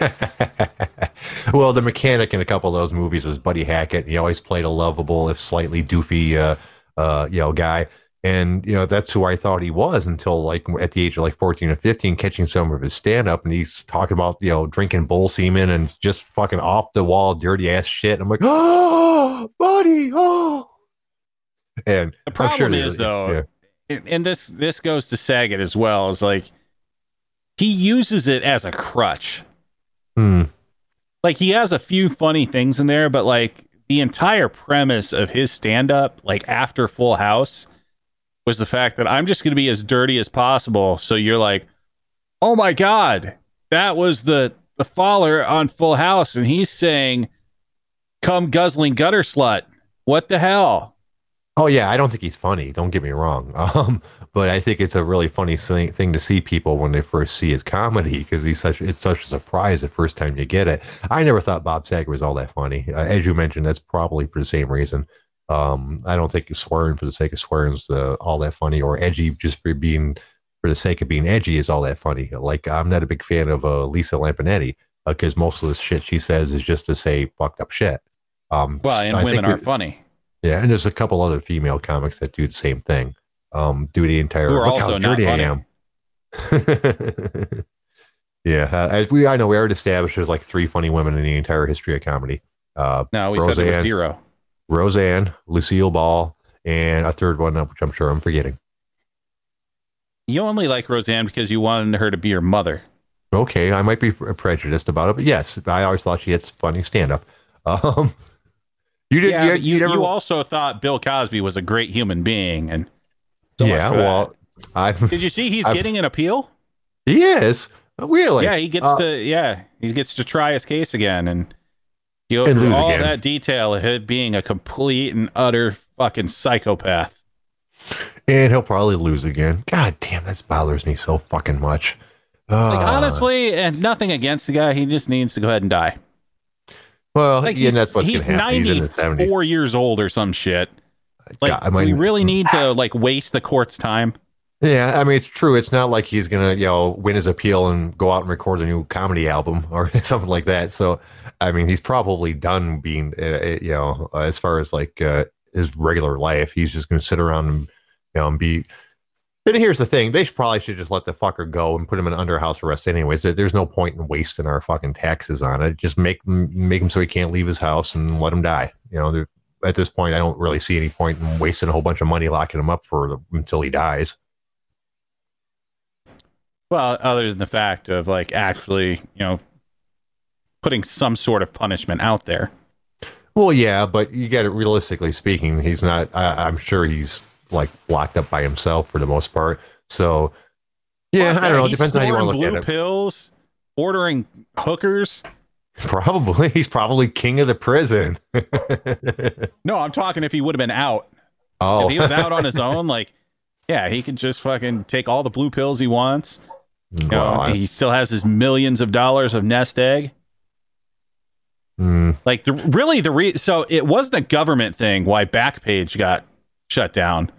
well, the mechanic in a couple of those movies was Buddy Hackett. He always played a lovable, if slightly doofy, uh, uh, you know, guy. And you know that's who I thought he was until like at the age of like fourteen or fifteen, catching some of his stand up, and he's talking about you know drinking bull semen and just fucking off the wall, dirty ass shit. I'm like, oh, buddy, oh. And the problem sure is though, yeah. and this this goes to Saget as well. Is like he uses it as a crutch. Hmm. Like he has a few funny things in there, but like the entire premise of his stand up, like after Full House, was the fact that I'm just going to be as dirty as possible. So you're like, oh my god, that was the the faller on Full House, and he's saying, "Come guzzling gutter slut." What the hell? Oh yeah, I don't think he's funny. Don't get me wrong. Um, but I think it's a really funny thing, thing to see people when they first see his comedy because he's such it's such a surprise the first time you get it. I never thought Bob Saget was all that funny. Uh, as you mentioned, that's probably for the same reason. Um, I don't think swearing for the sake of swearing is uh, all that funny, or edgy just for being for the sake of being edgy is all that funny. Like I'm not a big fan of uh, Lisa Lampanelli because uh, most of the shit she says is just to say fucked up shit. Um, well, and I women are funny. Yeah, and there's a couple other female comics that do the same thing. Um, do the entire look how dirty I am. yeah, uh, as we I know we already established there's like three funny women in the entire history of comedy. Uh, no, we Roseanne, said there was zero. Roseanne, Lucille Ball, and a third one, which I'm sure I'm forgetting. You only like Roseanne because you wanted her to be your mother. Okay, I might be prejudiced about it, but yes, I always thought she had funny stand up. Um, you did. Yeah, you, you, never... you, also thought Bill Cosby was a great human being, and so yeah. Well, I did you see he's I've, getting an appeal? He is really. Yeah, he gets uh, to. Yeah, he gets to try his case again, and go through all again. that detail of him being a complete and utter fucking psychopath. And he'll probably lose again. God damn, that bothers me so fucking much. Uh, like honestly, and nothing against the guy, he just needs to go ahead and die. Well, like yeah, that's what's he's ninety-four years old or some shit. Like, God, we really need to like waste the court's time. Yeah, I mean, it's true. It's not like he's gonna, you know, win his appeal and go out and record a new comedy album or something like that. So, I mean, he's probably done being, uh, uh, you know, as far as like uh, his regular life. He's just gonna sit around and, you know, and be and here's the thing: they should probably should just let the fucker go and put him in under house arrest, anyways. There's no point in wasting our fucking taxes on it. Just make make him so he can't leave his house and let him die. You know, at this point, I don't really see any point in wasting a whole bunch of money locking him up for the, until he dies. Well, other than the fact of like actually, you know, putting some sort of punishment out there. Well, yeah, but you get it. Realistically speaking, he's not. I, I'm sure he's like locked up by himself for the most part. So yeah, I don't know. It Depends on how you want to look blue at it. Pills, ordering hookers. Probably, he's probably king of the prison. no, I'm talking if he would have been out. Oh, if he was out on his own, like, yeah, he could just fucking take all the blue pills he wants. You well, know, he still has his millions of dollars of nest egg. Mm. Like the really the re- so it wasn't a government thing why Backpage got shut down.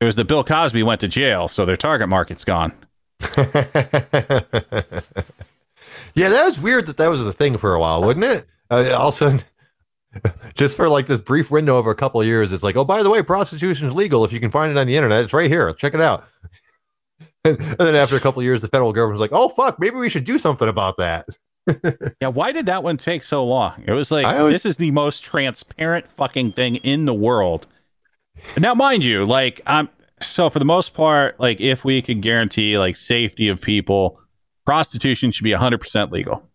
It was that Bill Cosby went to jail, so their target market's gone. yeah, that was weird that that was the thing for a while, wouldn't it? Uh, all of a sudden, just for like this brief window of a couple of years, it's like, oh, by the way, prostitution is legal if you can find it on the internet. It's right here. Check it out. and, then after a couple of years, the federal government was like, oh, fuck, maybe we should do something about that. yeah, why did that one take so long? It was like, always, this is the most transparent fucking thing in the world now, mind you, like I'm so for the most part, like if we could guarantee like safety of people, prostitution should be 100% legal.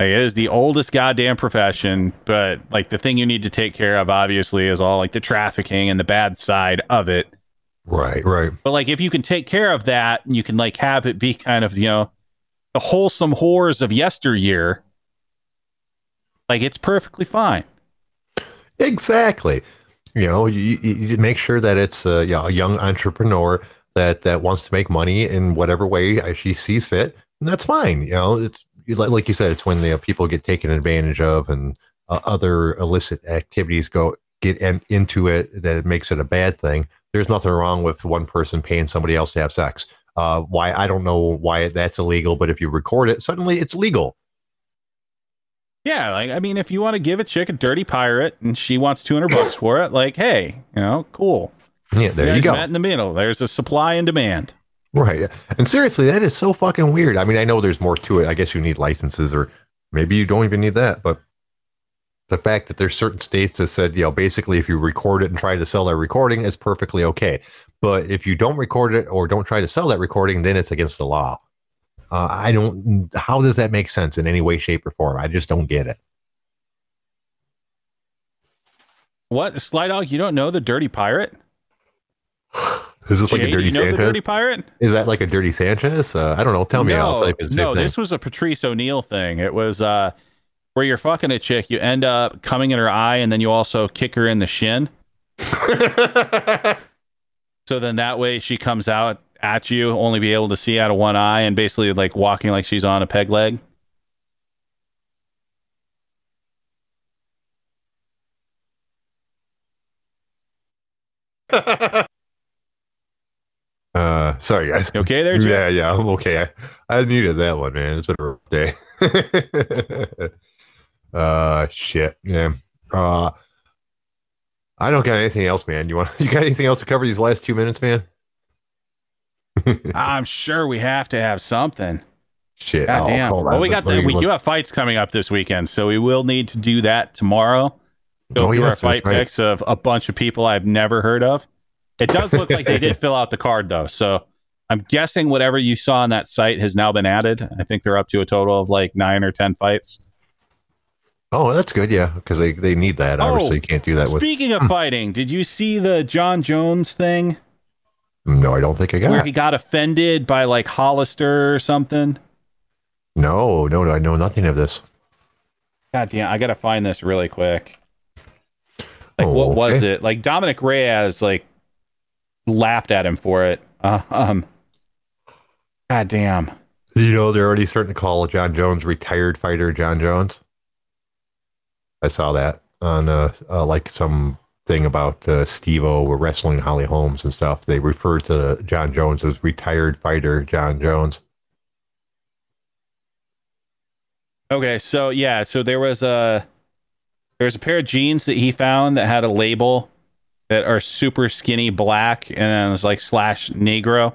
Like, it is the oldest goddamn profession, but like the thing you need to take care of, obviously, is all like the trafficking and the bad side of it. Right, right. But like, if you can take care of that, and you can like have it be kind of you know the wholesome whores of yesteryear. Like, it's perfectly fine. Exactly. You know, you, you make sure that it's a, you know, a young entrepreneur that that wants to make money in whatever way she sees fit, and that's fine. You know, it's like you said, it's when the people get taken advantage of and uh, other illicit activities go get in, into it that it makes it a bad thing. There's nothing wrong with one person paying somebody else to have sex. Uh, why I don't know why that's illegal, but if you record it, suddenly it's legal. Yeah, like I mean, if you want to give a chick a dirty pirate and she wants two hundred bucks for it, like, hey, you know, cool. Yeah, there you, you go. In the middle. There's a supply and demand. Right. And seriously, that is so fucking weird. I mean, I know there's more to it. I guess you need licenses, or maybe you don't even need that. But the fact that there's certain states that said, you know, basically, if you record it and try to sell that recording, it's perfectly okay. But if you don't record it or don't try to sell that recording, then it's against the law. Uh, I don't. How does that make sense in any way, shape, or form? I just don't get it. What Sly Dog? You don't know the Dirty Pirate? Is this Jay, like a dirty you know Sanchez? The dirty pirate? Is that like a dirty Sanchez? Uh, I don't know. Tell me. No, I'll type in no. This was a Patrice O'Neal thing. It was uh, where you're fucking a chick, you end up coming in her eye, and then you also kick her in the shin. so then that way she comes out at you, only be able to see out of one eye, and basically like walking like she's on a peg leg. uh, sorry guys. You okay there? Yeah, yeah, I'm okay. I, I needed that one, man. It's been a rough day. uh, shit, yeah. Uh, I don't got anything else, man. You want? You got anything else to cover these last two minutes, man? I'm sure we have to have something. Shit. God damn. Well, we got the, we do have fights coming up this weekend, so we will need to do that tomorrow. Go oh, through yes, our fight right. picks of a bunch of people I've never heard of. It does look like they did fill out the card though, so I'm guessing whatever you saw on that site has now been added. I think they're up to a total of like nine or ten fights. Oh, that's good. Yeah, because they, they need that. Obviously, Oh, you can't do that with. Speaking of fighting, did you see the Jon Jones thing No, I don't think I got. where he got offended by like Hollister or something? No, no, no, I know nothing of this. God damn, I gotta find this really quick. Like, Oh, what was okay. it? Like Dominick Reyes like laughed at him for it. Uh, um, God damn. You know, they're already starting to call Jon Jones retired fighter John Jones. I saw that on uh, uh like some thing about uh, Steve-O wrestling Holly Holmes and stuff. They refer to Jon Jones as retired fighter Jon Jones. Okay, so yeah, so there was a there was a pair of jeans that he found that had a label that are super skinny black and it was like slash negro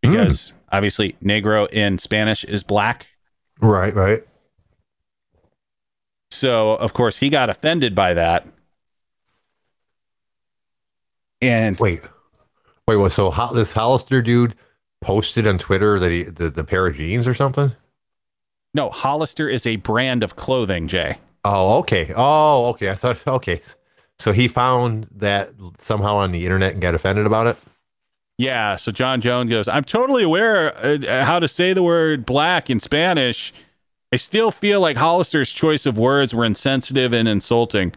because obviously negro in Spanish is black. Right, right. So of course he got offended by that. And Wait, wait. What? So Ho- this Hollister dude posted on Twitter that he the, the pair of jeans or something. no, Hollister is a brand of clothing, Jay. Oh, okay. Oh, okay. I thought okay. So he found that somehow on the internet and got offended about it. Yeah, so Jon Jones goes, I'm totally aware uh, how to say the word black in Spanish. I still feel like Hollister's choice of words were insensitive and insulting.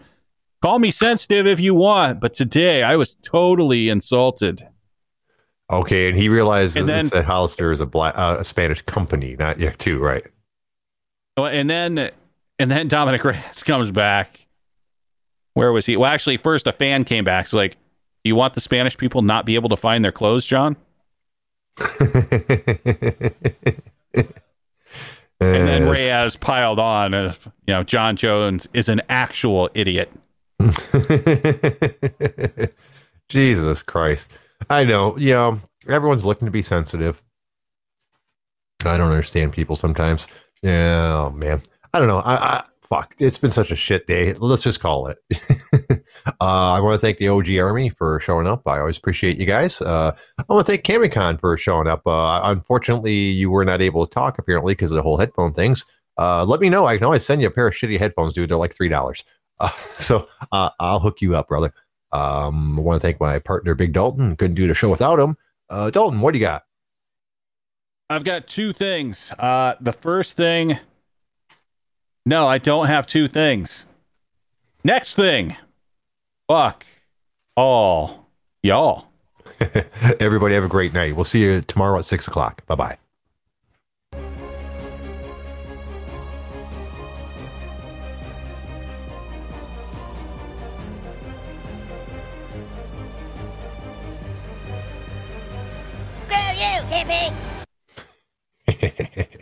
Call me sensitive if you want, but today I was totally insulted. Okay, and he realizes And then- that Hollister is a black, uh, a Spanish company, not yeah, too right. Well, And then and then Dominick Reyes comes back. Where was he? Well, actually, first a fan came back. It's like, do you want the Spanish people not be able to find their clothes, John? And then Reyes piled on, uh, you know, Jon Jones is an actual idiot. Jesus Christ. I know. Yeah. Everyone's looking to be sensitive. I don't understand people sometimes. Yeah, oh, man. I don't know. I, I fuck. It's been such a shit day. Let's just call it. uh, I want to thank the OG Army for showing up. I always appreciate you guys. Uh, I want to thank Camicon for showing up. Uh, unfortunately, you were not able to talk apparently because of the whole headphone things. uh, let me know. I can always send you a pair of shitty headphones, dude. They're like three dollars. Uh, so uh, I'll hook you up, brother. Um, I want to thank my partner, Big Dalton. Couldn't do the show without him. Dalton, what do you got? I've got two things. The first thing, no, I don't have two things. Next thing, fuck all y'all. Everybody have a great night. We'll see you tomorrow at six o'clock. Bye bye. Screw you, hippie!